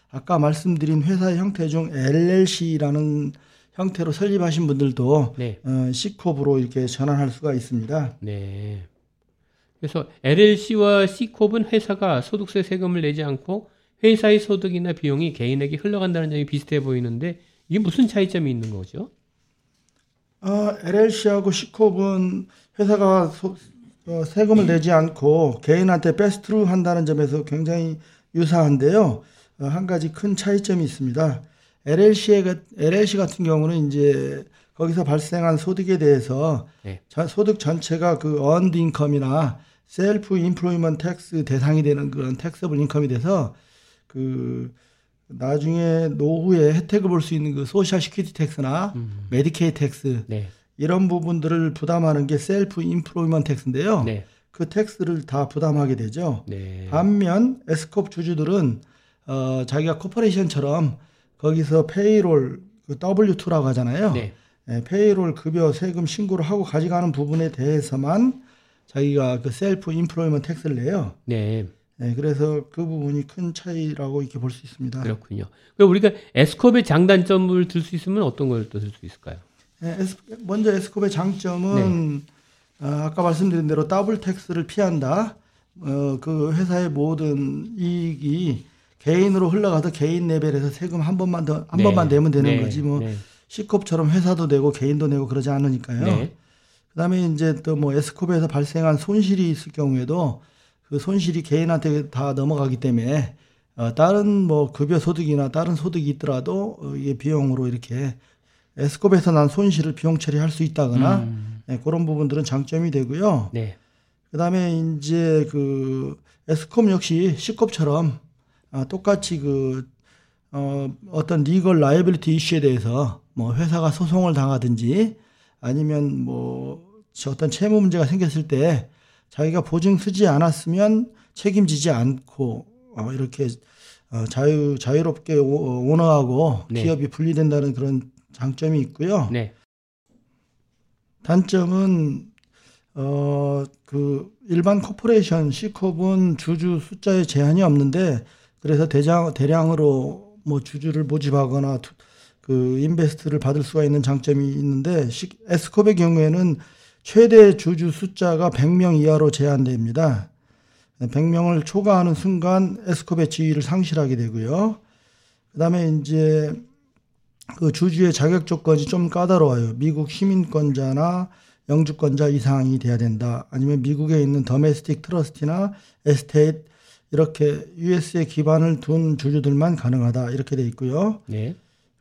아까 말씀드린 회사의 형태 중 LLC라는 형태로 설립하신 분들도 네. 어, C컵으로 이렇게 전환할 수가 있습니다. 네. 그래서 LLC와 C컵은 회사가 소득세 세금을 내지 않고 회사의 소득이나 비용이 개인에게 흘러간다는 점이 비슷해 보이는데 이게 무슨 차이점이 있는 거죠? 어, LLC하고 C컵은 회사가 소, 어, 세금을 내지 않고 개인한테 패스트루 한다는 점에서 굉장히 유사한데요. 어, 한 가지 큰 차이점이 있습니다. LLC에, LLC 같은 경우는 이제 거기서 발생한 소득에 대해서 네. 소득 전체가 그 earned income이나 self-employment tax 대상이 되는 그런 taxable income이 돼서 그 나중에 노후에 혜택을 볼 수 있는 그 Social Security tax나 음. Medicare tax 네. 이런 부분들을 부담하는 게 self-employment tax인데요. 네. 그 tax를 다 부담하게 되죠. 네. 반면 S corp 주주들은 어 자기가 corporation처럼 거기서 payroll 그 W2라고 하잖아요. 네. 네, payroll 급여 세금 신고를 하고 가져가는 부분에 대해서만 자기가 그 self-employment tax를 내요. 네. 네, 그래서 그 부분이 큰 차이라고 이렇게 볼 수 있습니다. 그렇군요. 그럼 우리가 S corp의 장단점을 들 수 있으면 어떤 걸들수 있을까요? 네, S, 먼저 S corp의 장점은 네. 어, 아까 말씀드린 대로 double tax를 피한다. 어, 그 회사의 모든 이익이 개인으로 흘러가서 개인 레벨에서 세금 한 번만 더, 한 네. 번만 내면 되는 네. 거지. 뭐, 네. C컵처럼 회사도 내고 개인도 내고 그러지 않으니까요. 네. 그 다음에 이제 또뭐 S컵에서 발생한 손실이 있을 경우에도 그 손실이 개인한테 다 넘어가기 때문에 어, 다른 뭐 급여 소득이나 다른 소득이 있더라도 어, 이게 비용으로 이렇게 S컵에서 난 손실을 비용 처리할 수 있다거나 음. 네, 그런 부분들은 장점이 되고요. 네. 그다음에 이제 그 S컵 역시 C컵처럼 아, 똑같이 그 어, 어떤 legal liability 이슈에 대해서 뭐 회사가 소송을 당하든지 아니면 뭐 어떤 채무 문제가 생겼을 때 자기가 보증 서지 않았으면 책임지지 않고 어, 이렇게 어, 자유 자유롭게 오, 오너하고 네. 기업이 분리된다는 그런 장점이 있고요. 네. 단점은 어 그 일반 코퍼레이션 C컵은 주주 숫자에 제한이 없는데 그래서 대장, 대량으로 뭐 주주를 모집하거나 그 invest를 받을 수가 있는 장점이 있는데 S corp의 경우에는 최대 주주 숫자가 100명 이하로 제한됩니다. 100명을 초과하는 순간 S corp의 지위를 상실하게 되고요. 그다음에 이제 그 주주의 자격 조건이 좀 까다로워요. 미국 시민권자나 영주권자 이상이 돼야 된다. 아니면 미국에 있는 더메스틱 트러스티나 에스테이트 이렇게 US에 기반을 둔 주주들만 가능하다 이렇게 돼 있고요. 네.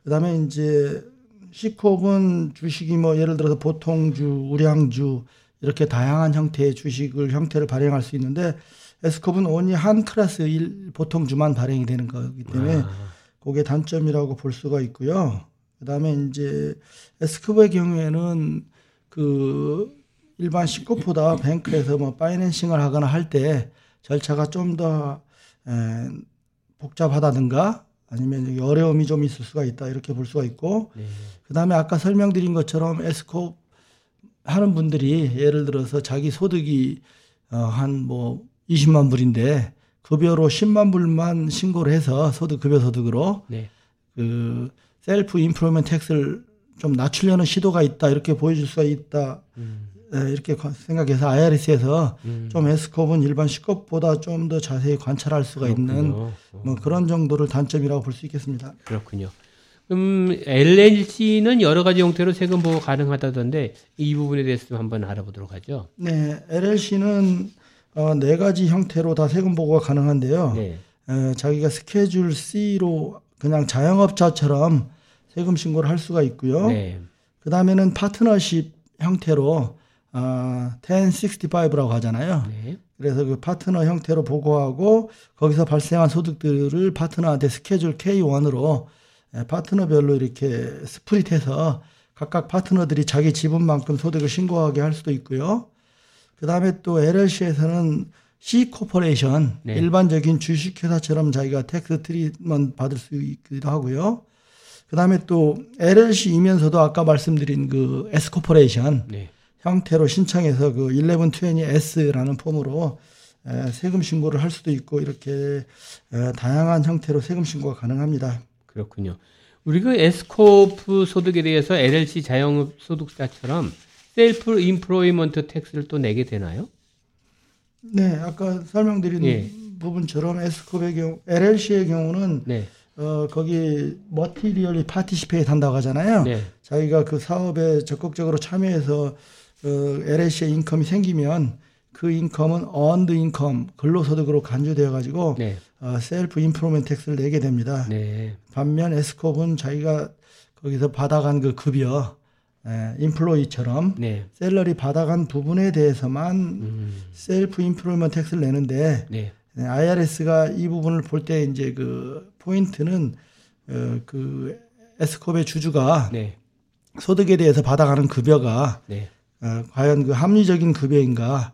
그다음에 이제 C컵은 주식이 뭐 예를 들어서 보통주, 우량주 이렇게 다양한 형태의 주식을 형태를 발행할 수 있는데 S컵은 온리 한 클래스 일 보통주만 발행이 되는 거기 때문에 아. 그게 단점이라고 볼 수가 있고요. 그다음에 이제 S컵의 경우에는 그 일반 C컵보다 뱅크에서 뭐 파이낸싱을 하거나 할 때 절차가 좀 더 복잡하다든가 아니면 어려움이 좀 있을 수가 있다 이렇게 볼 수가 있고 네. 그다음에 아까 설명드린 것처럼 에스코 하는 분들이 예를 들어서 자기 소득이 어, 한뭐 20만 불인데 급여로 10만 불만 신고를 해서 소득 급여 소득으로 네. 그 self-employment tax를 좀 낮추려는 시도가 있다 이렇게 보여줄 수가 있다 음. 네, 이렇게 생각해서 IRS에서 음. 좀 S컵은 일반 C컵보다 좀 더 자세히 관찰할 수가 그렇군요. 있는 뭐 그런 정도를 단점이라고 볼 수 있겠습니다. 그렇군요. 그럼 LLC는 여러 가지 형태로 세금 보고 가능하다던데 이 부분에 대해서 좀 한번 알아보도록 하죠. 네, LLC는 어, 네 가지 형태로 다 세금 보고가 가능한데요. 네. 에, 자기가 스케줄 C로 그냥 자영업자처럼 세금 신고를 할 수가 있고요. 네. 그 다음에는 파트너십 형태로 어, 1065라고 하잖아요. 네. 그래서 그 파트너 형태로 보고하고 거기서 발생한 소득들을 파트너한테 스케줄 K1으로 파트너별로 이렇게 스프릿해서 각각 파트너들이 자기 지분만큼 소득을 신고하게 할 수도 있고요. 그 다음에 또 LLC에서는 C corporation 네. 일반적인 주식회사처럼 자기가 tax treatment 받을 수 있기도 하고요. 그 다음에 또 LLC이면서도 아까 말씀드린 그 S corporation 네. 형태로 신청해서 그 1120S라는 폼으로 세금 신고를 할 수도 있고 이렇게 다양한 형태로 세금 신고가 가능합니다. 그렇군요. 우리 그 S corp 소득에 대해서 LLC 자영업 소득자처럼 self-employment tax를 또 내게 되나요? 네, 아까 설명드린 예. 부분처럼 S corp의 경우, LLC의 경우는 네. 어, 거기 materially participate 한다고 하잖아요. 네. 자기가 그 사업에 적극적으로 참여해서 어, LLC의 income이 생기면 그 income은 earned income 근로소득으로 간주되어 가지고 네. 어, self-employment tax를 내게 됩니다. 네. 반면 S corp은 자기가 거기서 받아간 그 급여 에, employee처럼 네. salary 받아간 부분에 대해서만 음. self-employment tax를 내는데 네. IRS가 이 부분을 볼 때 이제 그 포인트는 어, 그 S corp의 주주가 네. 소득에 대해서 받아가는 급여가 네. 어, 과연 그 합리적인 급여인가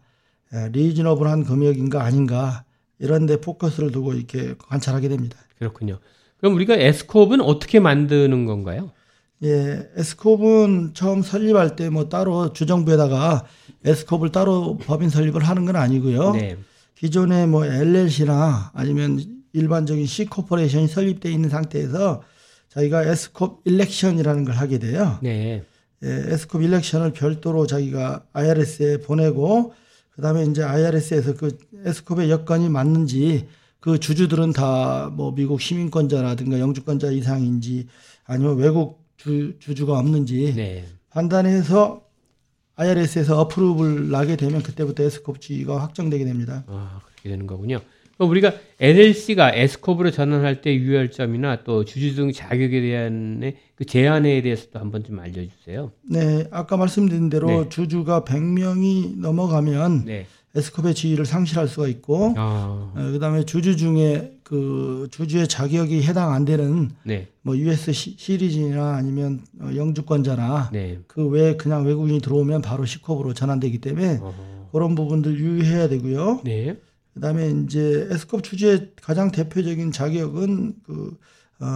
reasonable한 금액인가 아닌가 이런 데 포커스를 두고 이렇게 관찰하게 됩니다. 그렇군요. 그럼 우리가 S corp은 어떻게 만드는 건가요? 예, S corp은 처음 설립할 때 뭐 따로 주정부에다가 S corp을 따로 법인 설립을 하는 건 아니고요. 네. 기존에 뭐 LLC나 아니면 일반적인 C 코퍼레이션이 설립되어 있는 상태에서 저희가 S corp election이라는 걸 하게 돼요. 네. 예, S corp election을 별도로 자기가 IRS에 보내고 그다음에 이제 IRS에서 그 에스콥의 여건이 맞는지 그 주주들은 다 뭐 미국 시민권자라든가 영주권자 이상인지 아니면 외국 주, 주주가 없는지 네. 판단해서 IRS에서 어프로브를 나게 되면 그때부터 에스콥 지위가 확정되게 됩니다. 아, 그렇게 되는 거군요. 우리가 LLC가 에스콥으로 전환할 때 유의할 점이나 또 주주 등 자격에 대한 그 제한에 대해서도 한번 좀 알려주세요. 네, 아까 말씀드린 대로 네. 주주가 100명이 넘어가면 네. 에스콥의 지위를 상실할 수가 있고, 아. 어, 그다음에 주주 중에 그 주주의 자격이 해당 안 되는 네. 뭐 US 시, 시리즈나 아니면 어, 영주권자나 네. 그외 그냥 외국인이 들어오면 바로 시컵으로 전환되기 때문에 어허. 그런 부분들 유의해야 되고요. 네. 그다음에 이제 에스컵 주주의 가장 대표적인 자격은 그 어,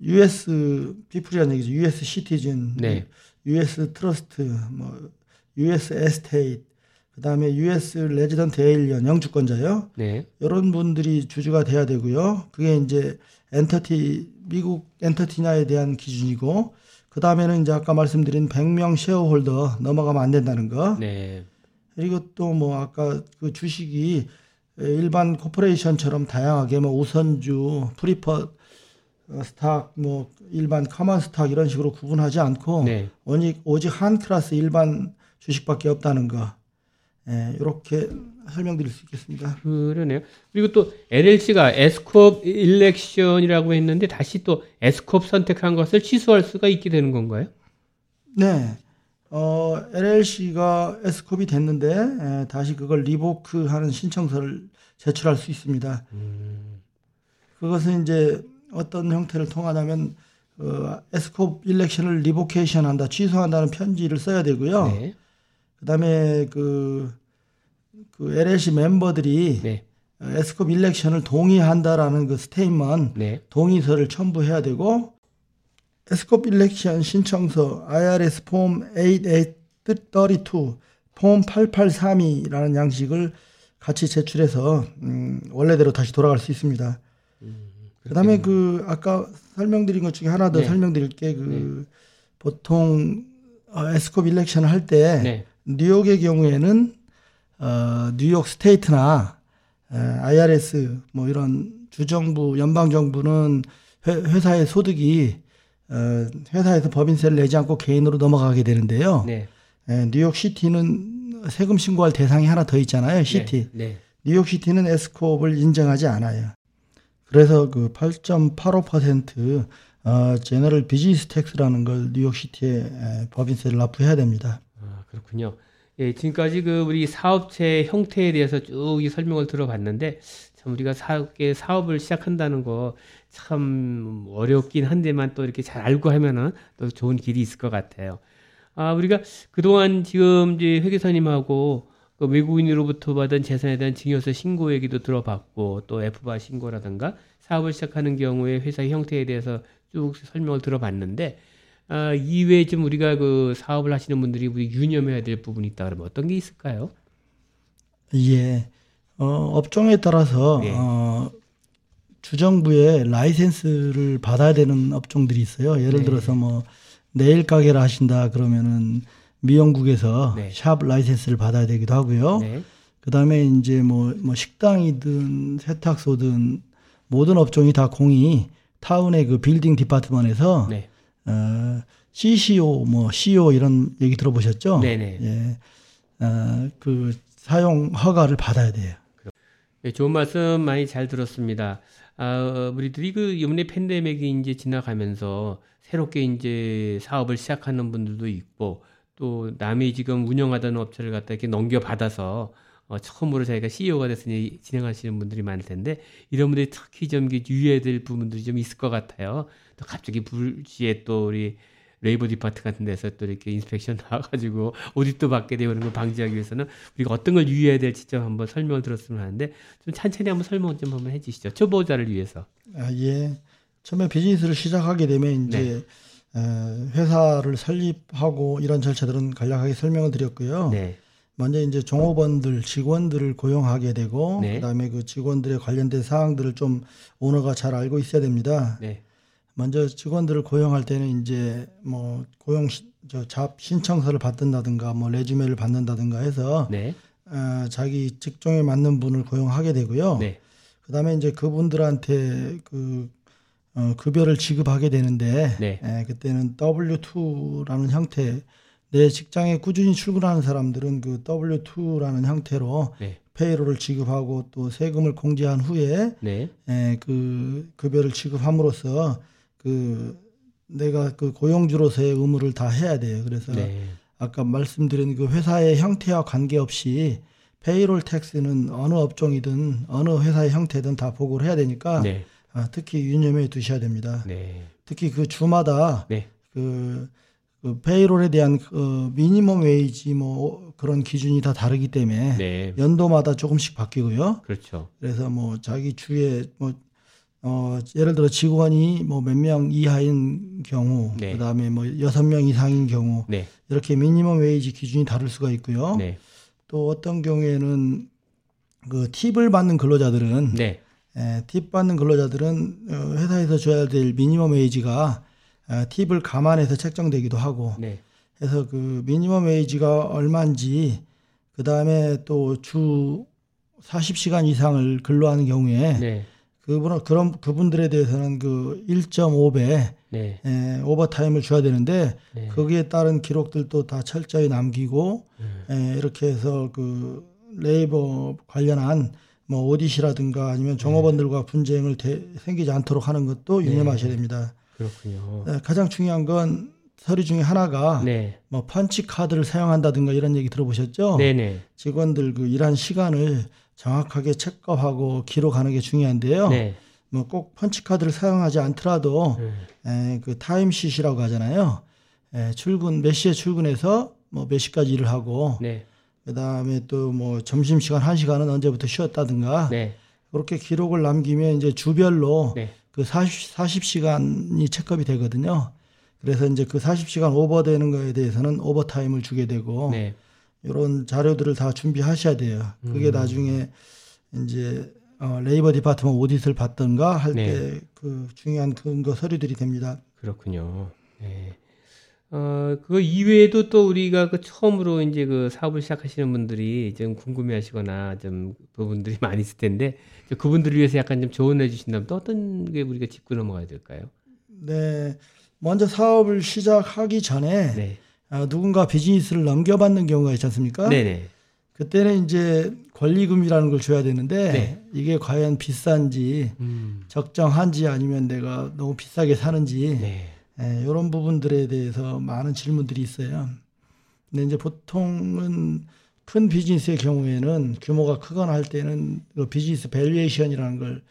US 피플이라는 얘기죠. US 시티즌, 네. US trust, 뭐 US estate, 그다음에 US resident alien 영주권자요. 네. 이런 분들이 주주가 돼야 되고요. 그게 이제 entity 미국 entity나에 대한 기준이고 그다음에는 이제 아까 말씀드린 100명 shareholder 넘어가면 안 된다는 거. 네. 그리고 또 뭐 아까 그 주식이 일반 corporation처럼 다양하게 뭐 우선주, prefer 어, stock, 뭐 일반 common stock 이런 식으로 구분하지 않고 네. 오직 오직 한 클래스 일반 주식밖에 없다는 거. 예, 이렇게 설명드릴 수 있겠습니다. 그러네요. 그리고 또 LLC가 S corp election이라고 했는데 다시 또 S corp 선택한 것을 취소할 수가 있게 되는 건가요? 네. 어, LLC가 S컵이 됐는데 에, 예, 다시 그걸 revoke하는 신청서를 제출할 수 있습니다. 음. 그것은 이제 어떤 형태를 통하냐면 어, S컵 일렉션을 리보케이션 한다, 취소한다는 편지를 써야 되고요. 네. 그다음에 그, 그 LLC 멤버들이 네. S컵 일렉션을 동의한다라는 그 statement 네. 동의서를 첨부해야 되고 S corp election 신청서 IRS form 8832, 폼 8832라는 양식을 같이 제출해서 음, 원래대로 다시 돌아갈 수 있습니다. 음, 그다음에 그 아까 설명드린 것 중에 하나 더 네. 설명드릴 게 그 네. 보통 어, S corp election을 할때 네. 뉴욕의 경우에는 어, 뉴욕 state나 에, IRS 뭐 이런 주정부 연방 정부는 회, 사의 소득이 어, 회사에서 법인세를 내지 않고 개인으로 넘어가게 되는데요. 네. 에, 뉴욕 시티는 세금 신고할 대상이 하나 더 있잖아요. city. 네. 네. 뉴욕 시티는 S corp을 인정하지 않아요. 그래서 그 8.85% 어, general business tax라는 걸 뉴욕 시티에 법인세를 납부해야 됩니다. 아, 그렇군요. 예, 지금까지 그 우리 사업체 형태에 대해서 쭉 이 설명을 들어봤는데 참 우리가 사업계 사업을 시작한다는 거 참 어렵긴 한데만 또 이렇게 잘 알고 하면은 또 좋은 길이 있을 것 같아요. 아, 우리가 그동안 지금 이제 회계사님하고 그 외국인으로부터 받은 재산에 대한 증여세 신고 얘기도 들어봤고 또 F바 신고라든가 사업을 시작하는 경우에 회사의 형태에 대해서 쭉 설명을 들어봤는데 아, 이외에 좀 우리가 그 사업을 하시는 분들이 우리 유념해야 될 부분이 있다 그러면 어떤 게 있을까요? 예, 어, 업종에 따라서 네. 어, 주정부의 라이센스를 받아야 되는 업종들이 있어요. 예를 네. 들어서 뭐 네일 가게를 하신다 그러면은 미용국에서 네. shop license를 받아야 되기도 하고요. 네. 그 다음에 이제 뭐, 뭐 식당이든 세탁소든 모든 업종이 다 공히 타운의 그 building department에서 네. 어, CCO 뭐 CO 이런 얘기 들어보셨죠? 네네. 예. 어, 그 사용 허가를 받아야 돼요. 네, 좋은 말씀 많이 잘 들었습니다. 아, 우리들이 그 이번에 팬데믹이 이제 지나가면서 새롭게 이제 사업을 시작하는 분들도 있고 또 남이 지금 운영하던 업체를 갖다 이렇게 넘겨받아서 어, 처음으로 자기가 CEO가 됐으니 진행하시는 분들이 많을 텐데 이런 분들이 특히 좀 유의해야 될 부분들이 좀 있을 것 같아요. 또 갑자기 불시에 또 우리 labor depart 같은 데서 또 이렇게 inspection (laughs) 나와가지고 audit 받게 되는 걸 방지하기 위해서는 우리가 어떤 걸 유의해야 될지 좀 한번 설명을 들었으면 하는데 좀 천천히 한번 설명 좀 한번 해주시죠. 초보자를 위해서. 아 예. 처음에 비즈니스를 시작하게 되면 이제 네. 에, 회사를 설립하고 이런 절차들은 간략하게 설명을 드렸고요. 네. 먼저 이제 종업원들, 직원들을 고용하게 되고 네. 그다음에 그 직원들의 관련된 사항들을 좀 오너가 잘 알고 있어야 됩니다. 네. 먼저 직원들을 고용할 때는 이제 뭐 고용 시, 저 잡 신청서를 받는다든가 뭐 레주메를 받는다든가 해서 네. 어, 자기 직종에 맞는 분을 고용하게 되고요. 네. 그다음에 이제 그분들한테 그 어, 급여를 지급하게 되는데 네. 에, 그때는 W2라는 형태 내 직장에 꾸준히 출근하는 사람들은 그 W2라는 형태로 네. 페이로를 지급하고 또 세금을 공제한 후에 네. 에, 그 급여를 지급함으로써 그 내가 그 고용주로서의 의무를 다 해야 돼요. 그래서 네. 아까 말씀드린 그 회사의 형태와 관계없이 payroll tax는 어느 업종이든 어느 회사의 형태든 다 보고를 해야 되니까 네. 아, 특히 유념해 두셔야 됩니다. 네. 특히 그 주마다 네. 그, 그 payroll에 대한 그 minimum wage 뭐 그런 기준이 다 다르기 때문에 네. 연도마다 조금씩 바뀌고요. 그렇죠. 그래서 뭐 자기 주에 뭐 어, 예를 들어 직원이 뭐 몇 명 이하인 경우, 네. 그 다음에 뭐 여섯 명 이상인 경우, 네. 이렇게 minimum wage 기준이 다를 수가 있고요. 네. 또 어떤 경우에는 그 팁을 받는 근로자들은 네. 에, 팁 받는 근로자들은 어, 회사에서 줘야 될 minimum wage가 어, 팁을 감안해서 책정되기도 하고 네. 그래서 그 minimum wage가 얼마인지 그 다음에 또 주 40시간 이상을 근로하는 경우에 네. 그분 그런 그분들에 대해서는 그 1.5배 네. 에, overtime을 줘야 되는데 네. 거기에 따른 기록들도 다 철저히 남기고 음. 에, 이렇게 해서 그 labor 관련한 뭐 audit이라든가 아니면 종업원들과 분쟁을 대, 생기지 않도록 하는 것도 네. 유념하셔야 됩니다. 그렇군요. 네, 가장 중요한 건 서류 중에 하나가 네. 뭐 punch card를 사용한다든가 이런 얘기 들어보셨죠? 네네. 직원들 그 일한 시간을 정확하게 체크하고 기록하는 게 중요한데요. 네. 뭐 꼭 punch card를 사용하지 않더라도 네. 에, 그 time sheet라고 하잖아요. 에, 출근 몇 시에 출근해서 뭐 몇 시까지 일을 하고 네. 그다음에 또 뭐 점심 시간 한 시간은 언제부터 쉬었다든가 네. 그렇게 기록을 남기면 이제 주별로 네. 그 40, 40시간이 check up이 되거든요. 그래서 이제 그 40시간 over되는 거에 대해서는 overtime을 주게 되고 네. 이런 자료들을 다 준비하셔야 돼요. 그게 음. 나중에 이제 어, labor department audit를 받던가 할 때그 네. 중요한 근거 서류들이 됩니다. 그렇군요. 네. 어, 그거 이외에도 또 우리가 그 처음으로 이제 그 사업을 시작하시는 분들이 좀 궁금해 하시거나 좀 부분들이 (laughs) 많이 있을 텐데 그분들을 위해서 약간 좀 조언해 주신다면 또 어떤 게 우리가 짚고 넘어가야 될까요? 네. 먼저 사업을 시작하기 전에 네. 어, 누군가 비즈니스를 넘겨받는 경우가 있지 않습니까? 네네. 그때는 이제 권리금이라는 걸 줘야 되는데 네. 이게 과연 비싼지 음. 적정한지 아니면 내가 너무 비싸게 사는지 네. 예, 이런 부분들에 대해서 많은 질문들이 있어요. 근데 이제 보통은 큰 비즈니스의 경우에는 규모가 크거나 할 때는 그 business valuation이라는 걸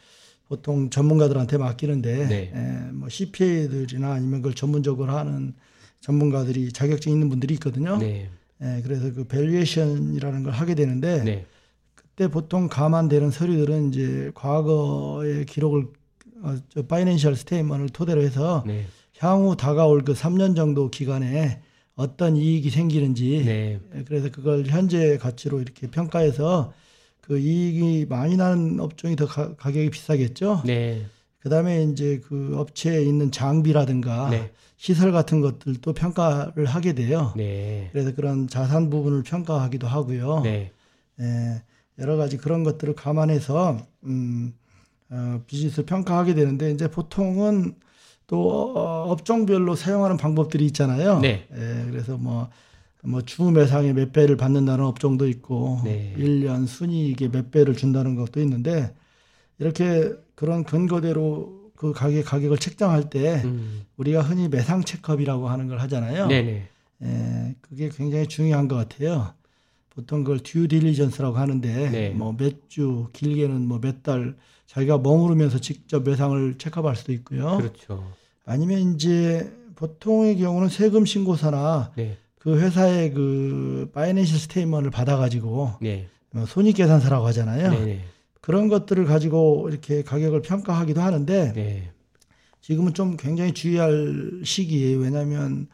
보통 전문가들한테 맡기는데 네. 예, 뭐 CPA들이나 아니면 그걸 전문적으로 하는 전문가들이 자격증 있는 분들이 있거든요. 네. 예, 그래서 그 valuation이라는 걸 하게 되는데 네. 그때 보통 감안되는 서류들은 이제 과거의 기록을 어, 저 파이낸셜 스테이먼을 토대로 해서 네. 향후 다가올 그 3년 정도 기간에 어떤 이익이 생기는지 네. 예, 그래서 그걸 현재 가치로 이렇게 평가해서 그 이익이 많이 나는 업종이 더 가, 격이 비싸겠죠. 네. 그다음에 이제 그 업체에 있는 장비라든가 네. 시설 같은 것들도 평가를 하게 돼요. 네. 그래서 그런 자산 부분을 평가하기도 하고요. 네. 예, 여러 가지 그런 것들을 감안해서 음, 어, 비즈니스를 평가하게 되는데 이제 보통은 또 어, 업종별로 사용하는 방법들이 있잖아요. 네. 예, 그래서 뭐, 뭐 주매상에 몇 배를 받는다는 업종도 있고, 네. 1년 순이익에 몇 배를 준다는 것도 있는데, 이렇게 그런 근거대로 그 가격, 가격을 책정할 때, 음. 우리가 흔히 매상 체크업이라고 하는 걸 하잖아요. 네네. 예, 그게 굉장히 중요한 것 같아요. 보통 그걸 듀 딜리전스라고 하는데, 네. 뭐몇 주, 길게는 뭐 몇 달, 자기가 머무르면서 직접 매상을 체크할 수도 있고요. 그렇죠. 아니면 이제 보통의 경우는 세금 신고서나 네. 그 회사의 그 파이낸셜 스테이먼을 받아가지고 네. 뭐 손익 계산서라고 하잖아요. 네, 네 그런 것들을 가지고 이렇게 가격을 평가하기도 하는데 네. 지금은 좀 굉장히 주의할 시기예요. 왜냐하면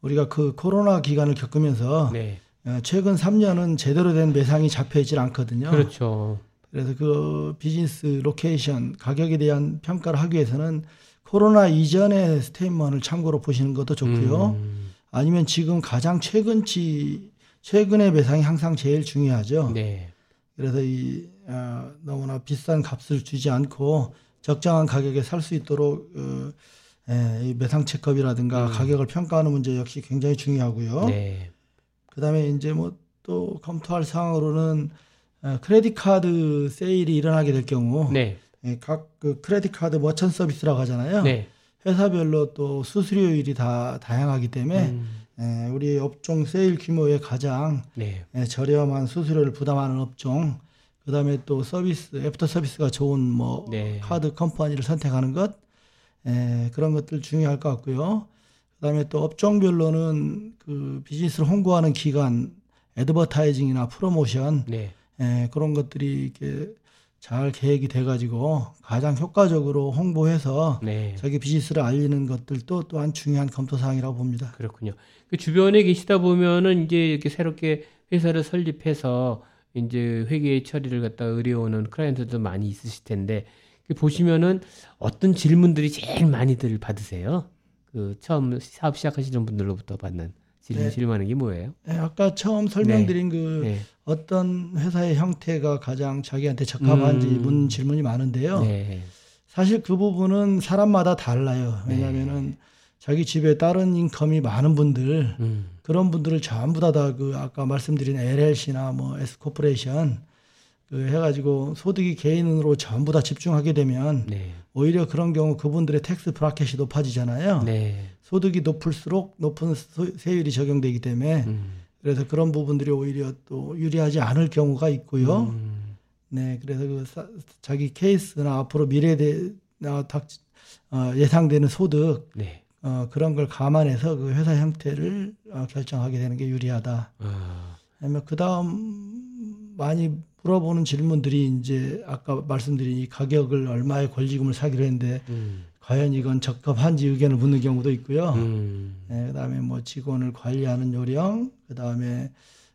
우리가 그 코로나 기간을 겪으면서 네. 어, 최근 3년은 제대로 된 매상이 잡혀 있질 않거든요. 그렇죠. 그래서 그 business location 가격에 대한 평가를 하기 위해서는 코로나 이전의 statement를 참고로 보시는 것도 좋고요. 음. 아니면 지금 가장 최근치 최근의 매상이 항상 제일 중요하죠. 네. 그래서 이 어, 너무나 비싼 값을 주지 않고 적정한 가격에 살 수 있도록 어, 예, 이 매상 체크업이라든가 음. 가격을 평가하는 문제 역시 굉장히 중요하고요. 네. 그다음에 이제 뭐 또 검토할 사항으로는 어, 크레딧 카드 세일이 일어나게 될 경우 네. 예, 각그 크레딧 카드 머천 서비스라고 하잖아요. 네. 회사별로 또 수수료율이 다 다양하기 때문에 음. 예, 우리 업종 세일 규모의 가장 네. 예, 저렴한 수수료를 부담하는 업종, 그다음에 또 서비스 애프터 서비스가 좋은 뭐 네. card company를 선택하는 것 예, 그런 것들 중요할 것 같고요. 그다음에 또 업종별로는 그 비즈니스를 홍보하는 기간, advertising이나 promotion 네. 예, 그런 것들이 이렇게 잘 계획이 돼가지고 가장 효과적으로 홍보해서 네. 자기 비즈니스를 알리는 것들도 또한 중요한 검토 사항이라고 봅니다. 그렇군요. 그 주변에 계시다 보면은 이제 이렇게 새롭게 회사를 설립해서 이제 회계 처리를 갖다 의뢰오는 클라이언트도 많이 있으실 텐데 보시면은 어떤 질문들이 제일 많이들 받으세요? 그 처음 사업 시작하시는 분들로부터 받는 질문 네. 질문하는 게 뭐예요? 네, 아까 처음 설명드린 네. 그 네. 어떤 회사의 형태가 가장 자기한테 적합한지 음. 묻는 질문이 많은데요. 네. 사실 그 부분은 사람마다 달라요. 네. 왜냐하면은 자기 집에 다른 income이 많은 분들 음. 그런 분들을 전부 다 다 그 아까 말씀드린 LLC나 뭐 S corporation 그 해가지고 소득이 개인으로 전부 다 집중하게 되면 네. 오히려 그런 경우 그분들의 tax bracket이 높아지잖아요. 네. 소득이 높을수록 높은 세율이 적용되기 때문에 음. 그래서 그런 부분들이 오히려 또 유리하지 않을 경우가 있고요. 음. 네, 그래서 그 사, 자기 케이스나 앞으로 미래에 대해 닥, 어, 예상되는 소득 네. 어, 그런 걸 감안해서 그 회사 형태를 어, 결정하게 되는 게 유리하다. 아. 그 다음 많이 물어보는 질문들이 이제 아까 말씀드린 이 가격을 얼마의 권리금을 사기로 했는데 음. 과연 이건 적합한지 의견을 묻는 경우도 있고요. 음. 네, 그다음에 뭐 직원을 관리하는 요령, 그다음에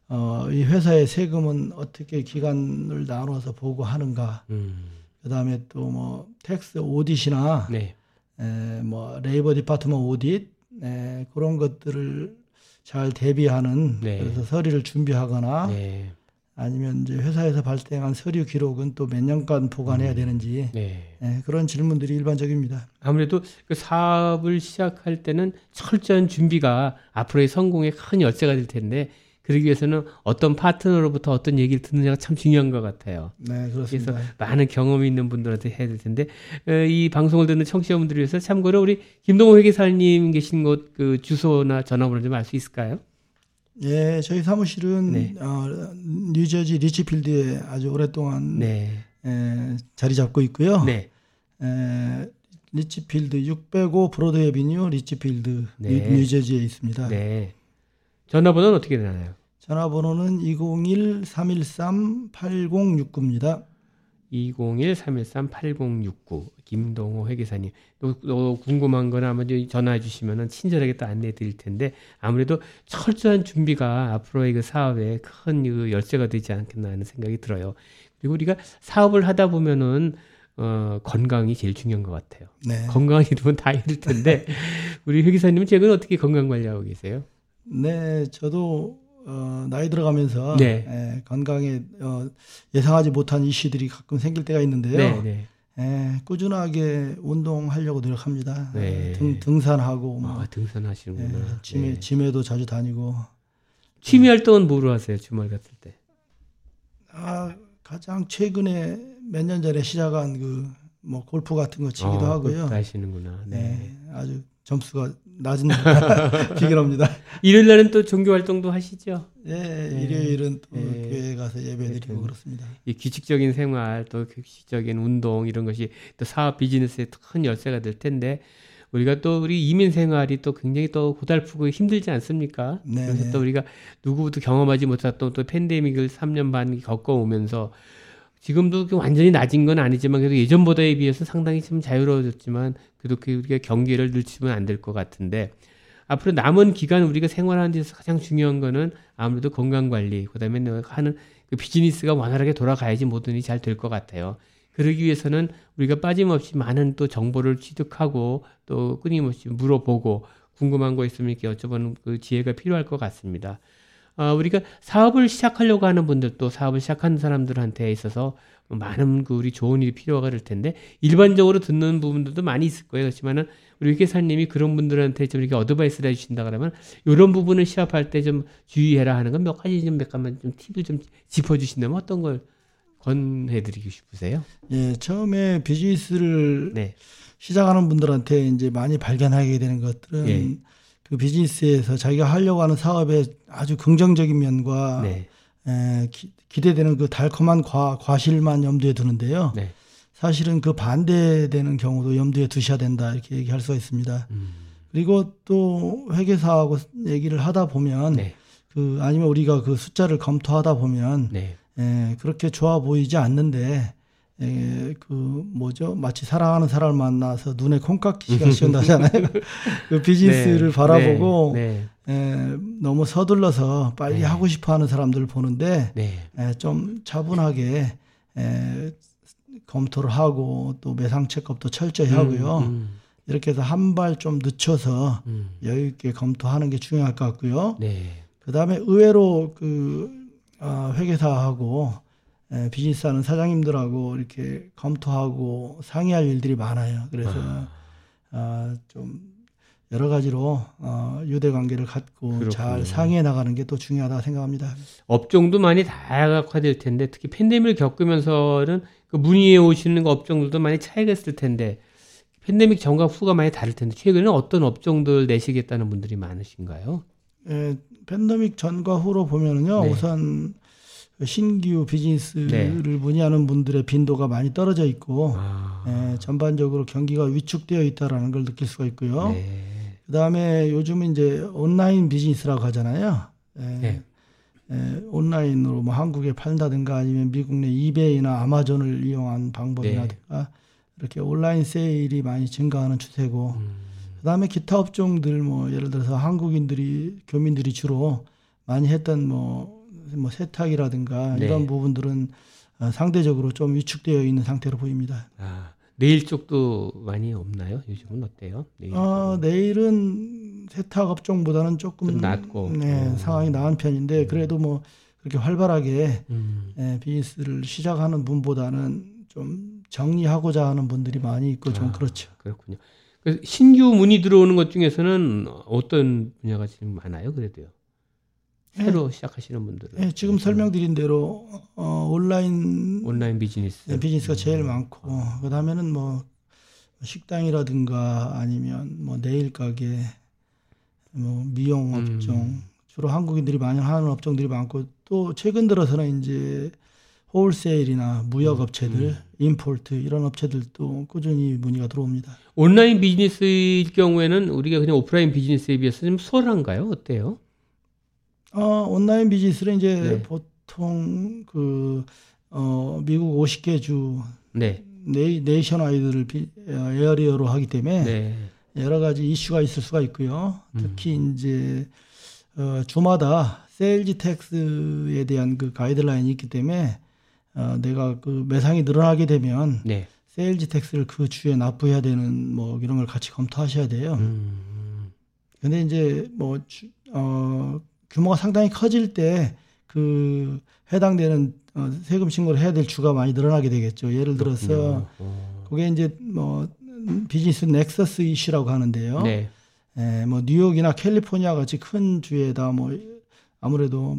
어, 이 회사의 세금은 어떻게 기간을 나눠서 보고하는가. 음. 그다음에 또 뭐 tax audit이나 네. 에, 뭐 labor department audit 에, 그런 것들을 잘 대비하는 네. 그래서 서류를 준비하거나 네. 아니면 이제 회사에서 발생한 서류 기록은 또 몇 년간 보관해야 음. 되는지 네. 네, 그런 질문들이 일반적입니다. 아무래도 그 사업을 시작할 때는 철저한 준비가 앞으로의 성공에 큰 열쇠가 될 텐데 그러기 위해서는 어떤 파트너로부터 어떤 얘기를 듣느냐가 참 중요한 것 같아요. 네, 그렇습니다. 그래서 많은 경험이 있는 분들한테 해야 될 텐데 어, 이 방송을 듣는 청취자분들을 위해서 참고로 우리 김동호 회계사님 계신 곳 그 주소나 전화번호 좀 알 수 있을까요? 예, 저희 사무실은 네. 어, 뉴저지 Ridgefield에 아주 오랫동안 네. 에, 자리 잡고 있고요. 네. 에, Ridgefield 605 Broad Avenue Ridgefield 네. 뉴저지에 있습니다. 네. 전화번호는 어떻게 되나요? 전화번호는 201-313-8069입니다. 201-313-8069 김동호 회계사님 또, 또 궁금한 거나 아마 전화해 주시면 친절하게 또 안내해 드릴 텐데 아무래도 철저한 준비가 앞으로의 그 사업에 큰 그 열쇠가 되지 않겠나 하는 생각이 들어요. 그리고 우리가 사업을 하다 보면은 어, 건강이 제일 중요한 것 같아요. 네. 건강이 (laughs) 이러면 다 이럴 텐데 (laughs) 우리 회계사님은 최근 어떻게 건강 관리하고 계세요? 네, 저도 어, 나이 들어가면서 네. 예, 건강에 어, 예상하지 못한 이슈들이 가끔 생길 때가 있는데요. 네, 네. 예, 꾸준하게 운동하려고 노력합니다. 네. 등, 등산하고 뭐, 아, 등산하시는구나. 예, 짐에, 짐에도 자주 다니고. 취미 활동은 뭐로 하세요? 주말 같을 때? 아, 가장 최근에 몇 년 전에 시작한 그 뭐 골프 같은 거 치기도 어, 하고요. 하시는구나. 네. 네. 아주 점수가 낮은 (laughs) 비결합니다. 일요일 날은 또 종교 활동도 하시죠? 예, 네. 일요일은 또 네. 교회 가서 예배드리고 그렇습니다. 이 규칙적인 생활, 또 규칙적인 운동 이런 것이 또 사업 비즈니스에 큰 열쇠가 될 텐데 우리가 또 우리 이민 생활이 또 굉장히 또 고달프고 힘들지 않습니까? 네. 그래서 또 우리가 누구부터 경험하지 못했던 또 팬데믹을 3년 반 겪어오면서 지금도 완전히 낮은 건 아니지만 그래도 예전보다에 비해서 상당히 좀 자유로워졌지만 그래도 그 우리가 경계를 늦추면 안 될 것 같은데 앞으로 남은 기간 우리가 생활하는 데서 가장 중요한 거는 아무래도 건강 관리 그다음에 하는 그 비즈니스가 원활하게 돌아가야지 모든 일이 잘 될 것 같아요. 그러기 위해서는 우리가 빠짐없이 많은 또 정보를 취득하고 또 끊임없이 물어보고 궁금한 거 있으면 이렇게 여쭤보는 그 지혜가 필요할 것 같습니다. 어, 우리가 사업을 시작하려고 하는 분들 또 사업을 시작하는 사람들한테 있어서 많은 그 우리 좋은 일이 필요가 될 텐데 일반적으로 듣는 부분들도 많이 있을 거예요. 그렇지만은 우리 회계사님이 그런 분들한테 좀 이렇게 어드바이스를 해주신다 그러면 이런 부분을 시합할 때 좀 주의해라 하는 건 몇 가지 좀 몇 가지만 좀 팁을 좀 짚어주신다면 어떤 걸 권해드리고 싶으세요? 예, 처음에 비즈니스를 네. 시작하는 분들한테 이제 많이 발견하게 되는 것들은 예. 그 비즈니스에서 자기가 하려고 하는 사업의 아주 긍정적인 면과 네. 에, 기, 대되는 그 달콤한 과, 과실만 염두에 두는데요. 네. 사실은 그 반대되는 경우도 염두에 두셔야 된다 이렇게 얘기할 수가 있습니다. 음. 그리고 또 회계사하고 얘기를 하다 보면 네. 그 아니면 우리가 그 숫자를 검토하다 보면 네. 에, 그렇게 좋아 보이지 않는데 에, 그 뭐죠? 마치 사랑하는 사람을 만나서 눈에 콩깍지가 씌운다잖아요. (laughs) 그 비즈니스를 네, 바라보고 네, 네. 에, 너무 서둘러서 빨리 네. 하고 싶어하는 사람들을 보는데 네. 에, 좀 차분하게 에, 검토를 하고 또 매상 체크업도 철저히 음, 하고요. 음. 이렇게 해서 한 발 좀 늦춰서 음. 여유 있게 검토하는 게 중요할 것 같고요. 네. 그다음에 의외로 그 어, 회계사하고 에, 비즈니스 하는 사장님들하고 이렇게 검토하고 상의할 일들이 많아요. 그래서 아. 어, 좀 여러 가지로 어, 유대 관계를 갖고 그렇군요. 잘 상의해 나가는 게 또 중요하다 생각합니다. 업종도 많이 다양화될 텐데 특히 팬데믹을 겪으면서는 그 문의해 오시는 업종들도 많이 차이가 있을 텐데 팬데믹 전과 후가 많이 다를 텐데 최근에 어떤 업종들 내시겠다는 분들이 많으신가요? 예, 팬데믹 전과 후로 보면은요 네. 우선 신규 비즈니스를 네. 문의하는 분들의 빈도가 많이 떨어져 있고 아. 예, 전반적으로 경기가 위축되어 있다라는 걸 느낄 수가 있고요. 네. 그다음에 요즘은 이제 온라인 비즈니스라고 하잖아요. 예, 네. 예, 온라인으로 뭐 한국에 팔다든가 아니면 미국 내 이베이나 아마존을 이용한 방법이라든가 네. 이렇게 온라인 세일이 많이 증가하는 추세고 음. 그다음에 기타 업종들 뭐 예를 들어서 한국인들이 교민들이 주로 많이 했던 뭐 뭐 세탁이라든가 네. 이런 부분들은 어, 상대적으로 좀 위축되어 있는 상태로 보입니다. 아, 내일 쪽도 많이 없나요? 요즘은 어때요? 내일 어, 내일은 세탁 업종보다는 조금 좀 낮고 네, 어. 상황이 나은 편인데 그래도 뭐 그렇게 활발하게 음. 예, 비즈니스를 시작하는 분보다는 좀 정리하고자 하는 분들이 많이 있고 좀 아, 그렇죠. 그렇군요. 신규 문의 들어오는 것 중에서는 어떤 분야가 지금 많아요? 그래도요. 새로 네. 시작하시는 분들은. 네, 지금 설명드린 대로 어, 온라인 온라인 비즈니스 네, 비즈니스가 제일 많고 어. 그다음에는 뭐 식당이라든가 아니면 뭐 네일 가게, 뭐 미용 업종 음. 주로 한국인들이 많이 하는 업종들이 많고 또 최근 들어서는 이제 홀세일이나 무역 음, 업체들, 음. 임포트 이런 업체들도 꾸준히 문의가 들어옵니다. 온라인 비즈니스일 경우에는 우리가 그냥 오프라인 비즈니스에 비해서 좀 수월한가요? 어때요? 어, 온라인 비즈니스는 이제 네. 보통 그 어, 미국 50개 주 네. 네, nationwide를 비, area로 하기 때문에 네. 여러 가지 이슈가 있을 수가 있고요. 특히 음. 이제 어, 주마다 sales tax에 대한 그 가이드라인이 있기 때문에 어, 내가 그 매상이 늘어나게 되면 네. sales tax를 그 주에 납부해야 되는 뭐 이런 걸 같이 검토하셔야 돼요. 음. 근데 이제 뭐 주, 어, 규모가 상당히 커질 때 그 해당되는 어, 세금 신고를 해야 될 주가 많이 늘어나게 되겠죠. 예를 들어서 어. 그게 이제 뭐 비즈니스 넥서스 이슈라고 하는데요. 네. 에, 예, 뭐 뉴욕이나 캘리포니아 같이 큰 주에다 뭐 아무래도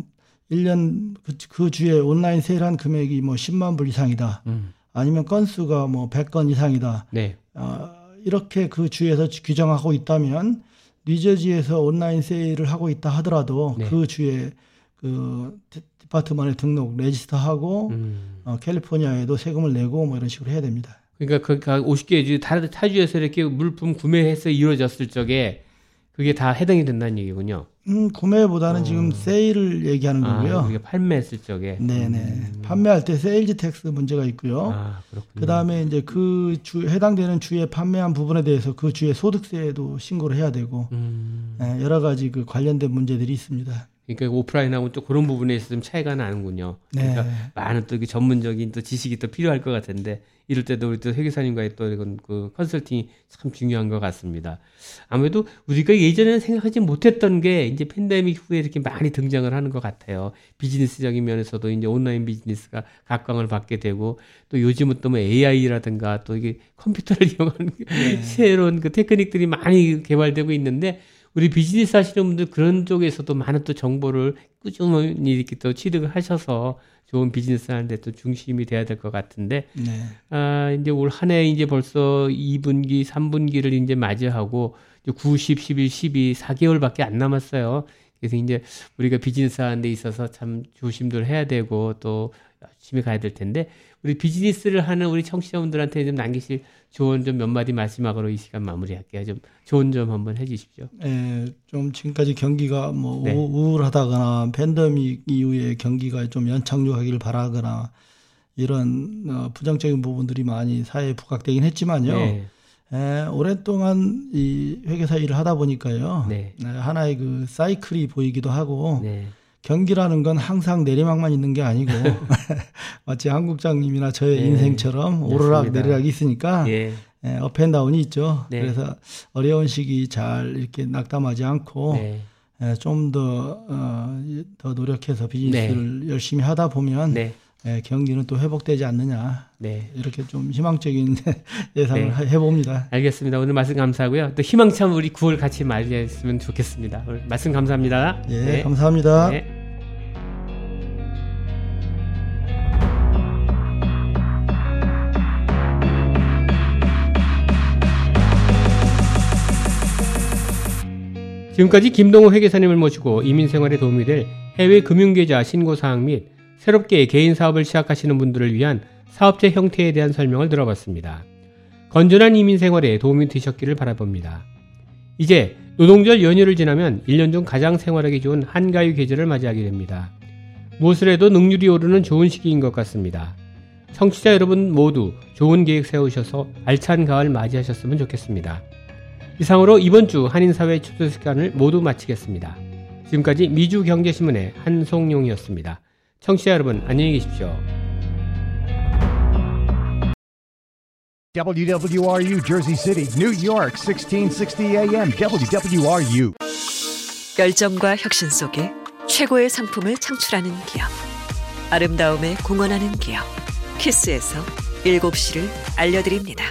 1년 그, 그 주에 온라인 세일한 금액이 뭐 10만 불 이상이다. 음. 아니면 건수가 뭐 100건 이상이다. 네. 어, 이렇게 그 주에서 규정하고 있다면 뉴저지에서 온라인 sale을 하고 있다 하더라도 네. 그 주에 그 department에 등록 register하고 음. 어, 캘리포니아에도 세금을 내고 뭐 이런 식으로 해야 됩니다. 그러니까 그 50개 주 다른 타주에서 이렇게 물품 구매해서 이루어졌을 적에 그게 다 해당이 된다는 얘기군요. 음, 구매보다는 어. 지금 sale을 얘기하는 아, 거고요. 우리가 판매했을 적에. 네네. 음. 판매할 때 sales tax 문제가 있고요. 아, 그 다음에 이제 그 주, 해당되는 주에 판매한 부분에 대해서 그 주의 소득세도 신고를 해야 되고, 음. 네, 여러 가지 그 관련된 문제들이 있습니다. 그러니까 오프라인하고 또 그런 부분에 있어서 좀 차이가 나는군요. 그러니까 네. 많은 또 전문적인 또 지식이 또 필요할 것 같은데 이럴 때도 우리 또 회계사님과의 또 이건 그 컨설팅이 참 중요한 것 같습니다. 아무래도 우리가 예전에는 생각하지 못했던 게 이제 팬데믹 후에 이렇게 많이 등장을 하는 것 같아요. 비즈니스적인 면에서도 이제 온라인 비즈니스가 각광을 받게 되고 또 요즘은 또 뭐 AI라든가 또 이게 컴퓨터를 (laughs) 이용하는 네. 새로운 그 테크닉들이 많이 개발되고 있는데 우리 비즈니스 하시는 분들 그런 쪽에서도 많은 또 정보를 꾸준히 이렇게 또 취득을 하셔서 좋은 비즈니스 하는데 또 중심이 돼야 될 것 같은데, 네. 아, 이제 올 한 해 이제 벌써 2분기, 3분기를 이제 맞이하고, 이제 9, 10, 11, 12, 4개월밖에 안 남았어요. 그래서 이제 우리가 비즈니스 하는 데 있어서 참 조심들 해야 되고 또 열심히 가야 될 텐데, 우리 비즈니스를 하는 우리 청취자분들한테 좀 남기실 조언 좀 몇 마디 마지막으로 이 시간 마무리할게요. 좀 좋은 점 한번 해주십시오. 네, 좀 지금까지 경기가 뭐 네. 우울하다거나 팬데믹 이후에 경기가 좀 연착륙하기를 바라거나 이런 어, 부정적인 부분들이 많이 사회에 부각되긴 했지만요. 네. 에, 오랫동안 이 회계사 일을 하다 보니까요. 네. 네, 하나의 그 사이클이 보이기도 하고. 네. 경기라는 건 항상 내리막만 있는 게 아니고 (laughs) (laughs) 마치 한국장님이나 저의 네. 인생처럼 오르락 내리락이 있으니까 예. 예, 업앤다운이 있죠. 네. 그래서 어려운 시기 잘 이렇게 낙담하지 않고 네. 예, 좀더 어, 더 노력해서 비즈니스를 네. 열심히 하다 보면 네. 예, 경기는 또 회복되지 않느냐. 네. 이렇게 좀 희망적인 (laughs) 예상을 네. 해봅니다. 알겠습니다. 오늘 말씀 감사하고요. 또 희망찬 우리 9월 같이 맞이했으면 좋겠습니다. 말씀 감사합니다. 예, 네. 감사합니다. 네. 지금까지 김동호 회계사님을 모시고 이민생활에 도움이 될 해외 금융계좌 신고사항 및 새롭게 개인 사업을 시작하시는 분들을 위한 사업체 형태에 대한 설명을 들어봤습니다. 건전한 이민 생활에 도움이 되셨기를 바라봅니다. 이제 노동절 연휴를 지나면 1년 중 가장 생활하기 좋은 한가위 계절을 맞이하게 됩니다. 무엇을 해도 능률이 오르는 좋은 시기인 것 같습니다. 청취자 여러분 모두 좋은 계획 세우셔서 알찬 가을 맞이하셨으면 좋겠습니다. 이상으로 이번 주 한인사회 추수 시간을 모두 마치겠습니다. 지금까지 미주경제신문의 한송용이었습니다. 청취자 여러분 안녕히 계십시오. WWRU Jersey City, New York, 1660 AM, WWRU. 열정과 혁신 속에 최고의 상품을 창출하는 기업. 아름다움에 공헌하는 기업. 키스에서 7시를 알려드립니다.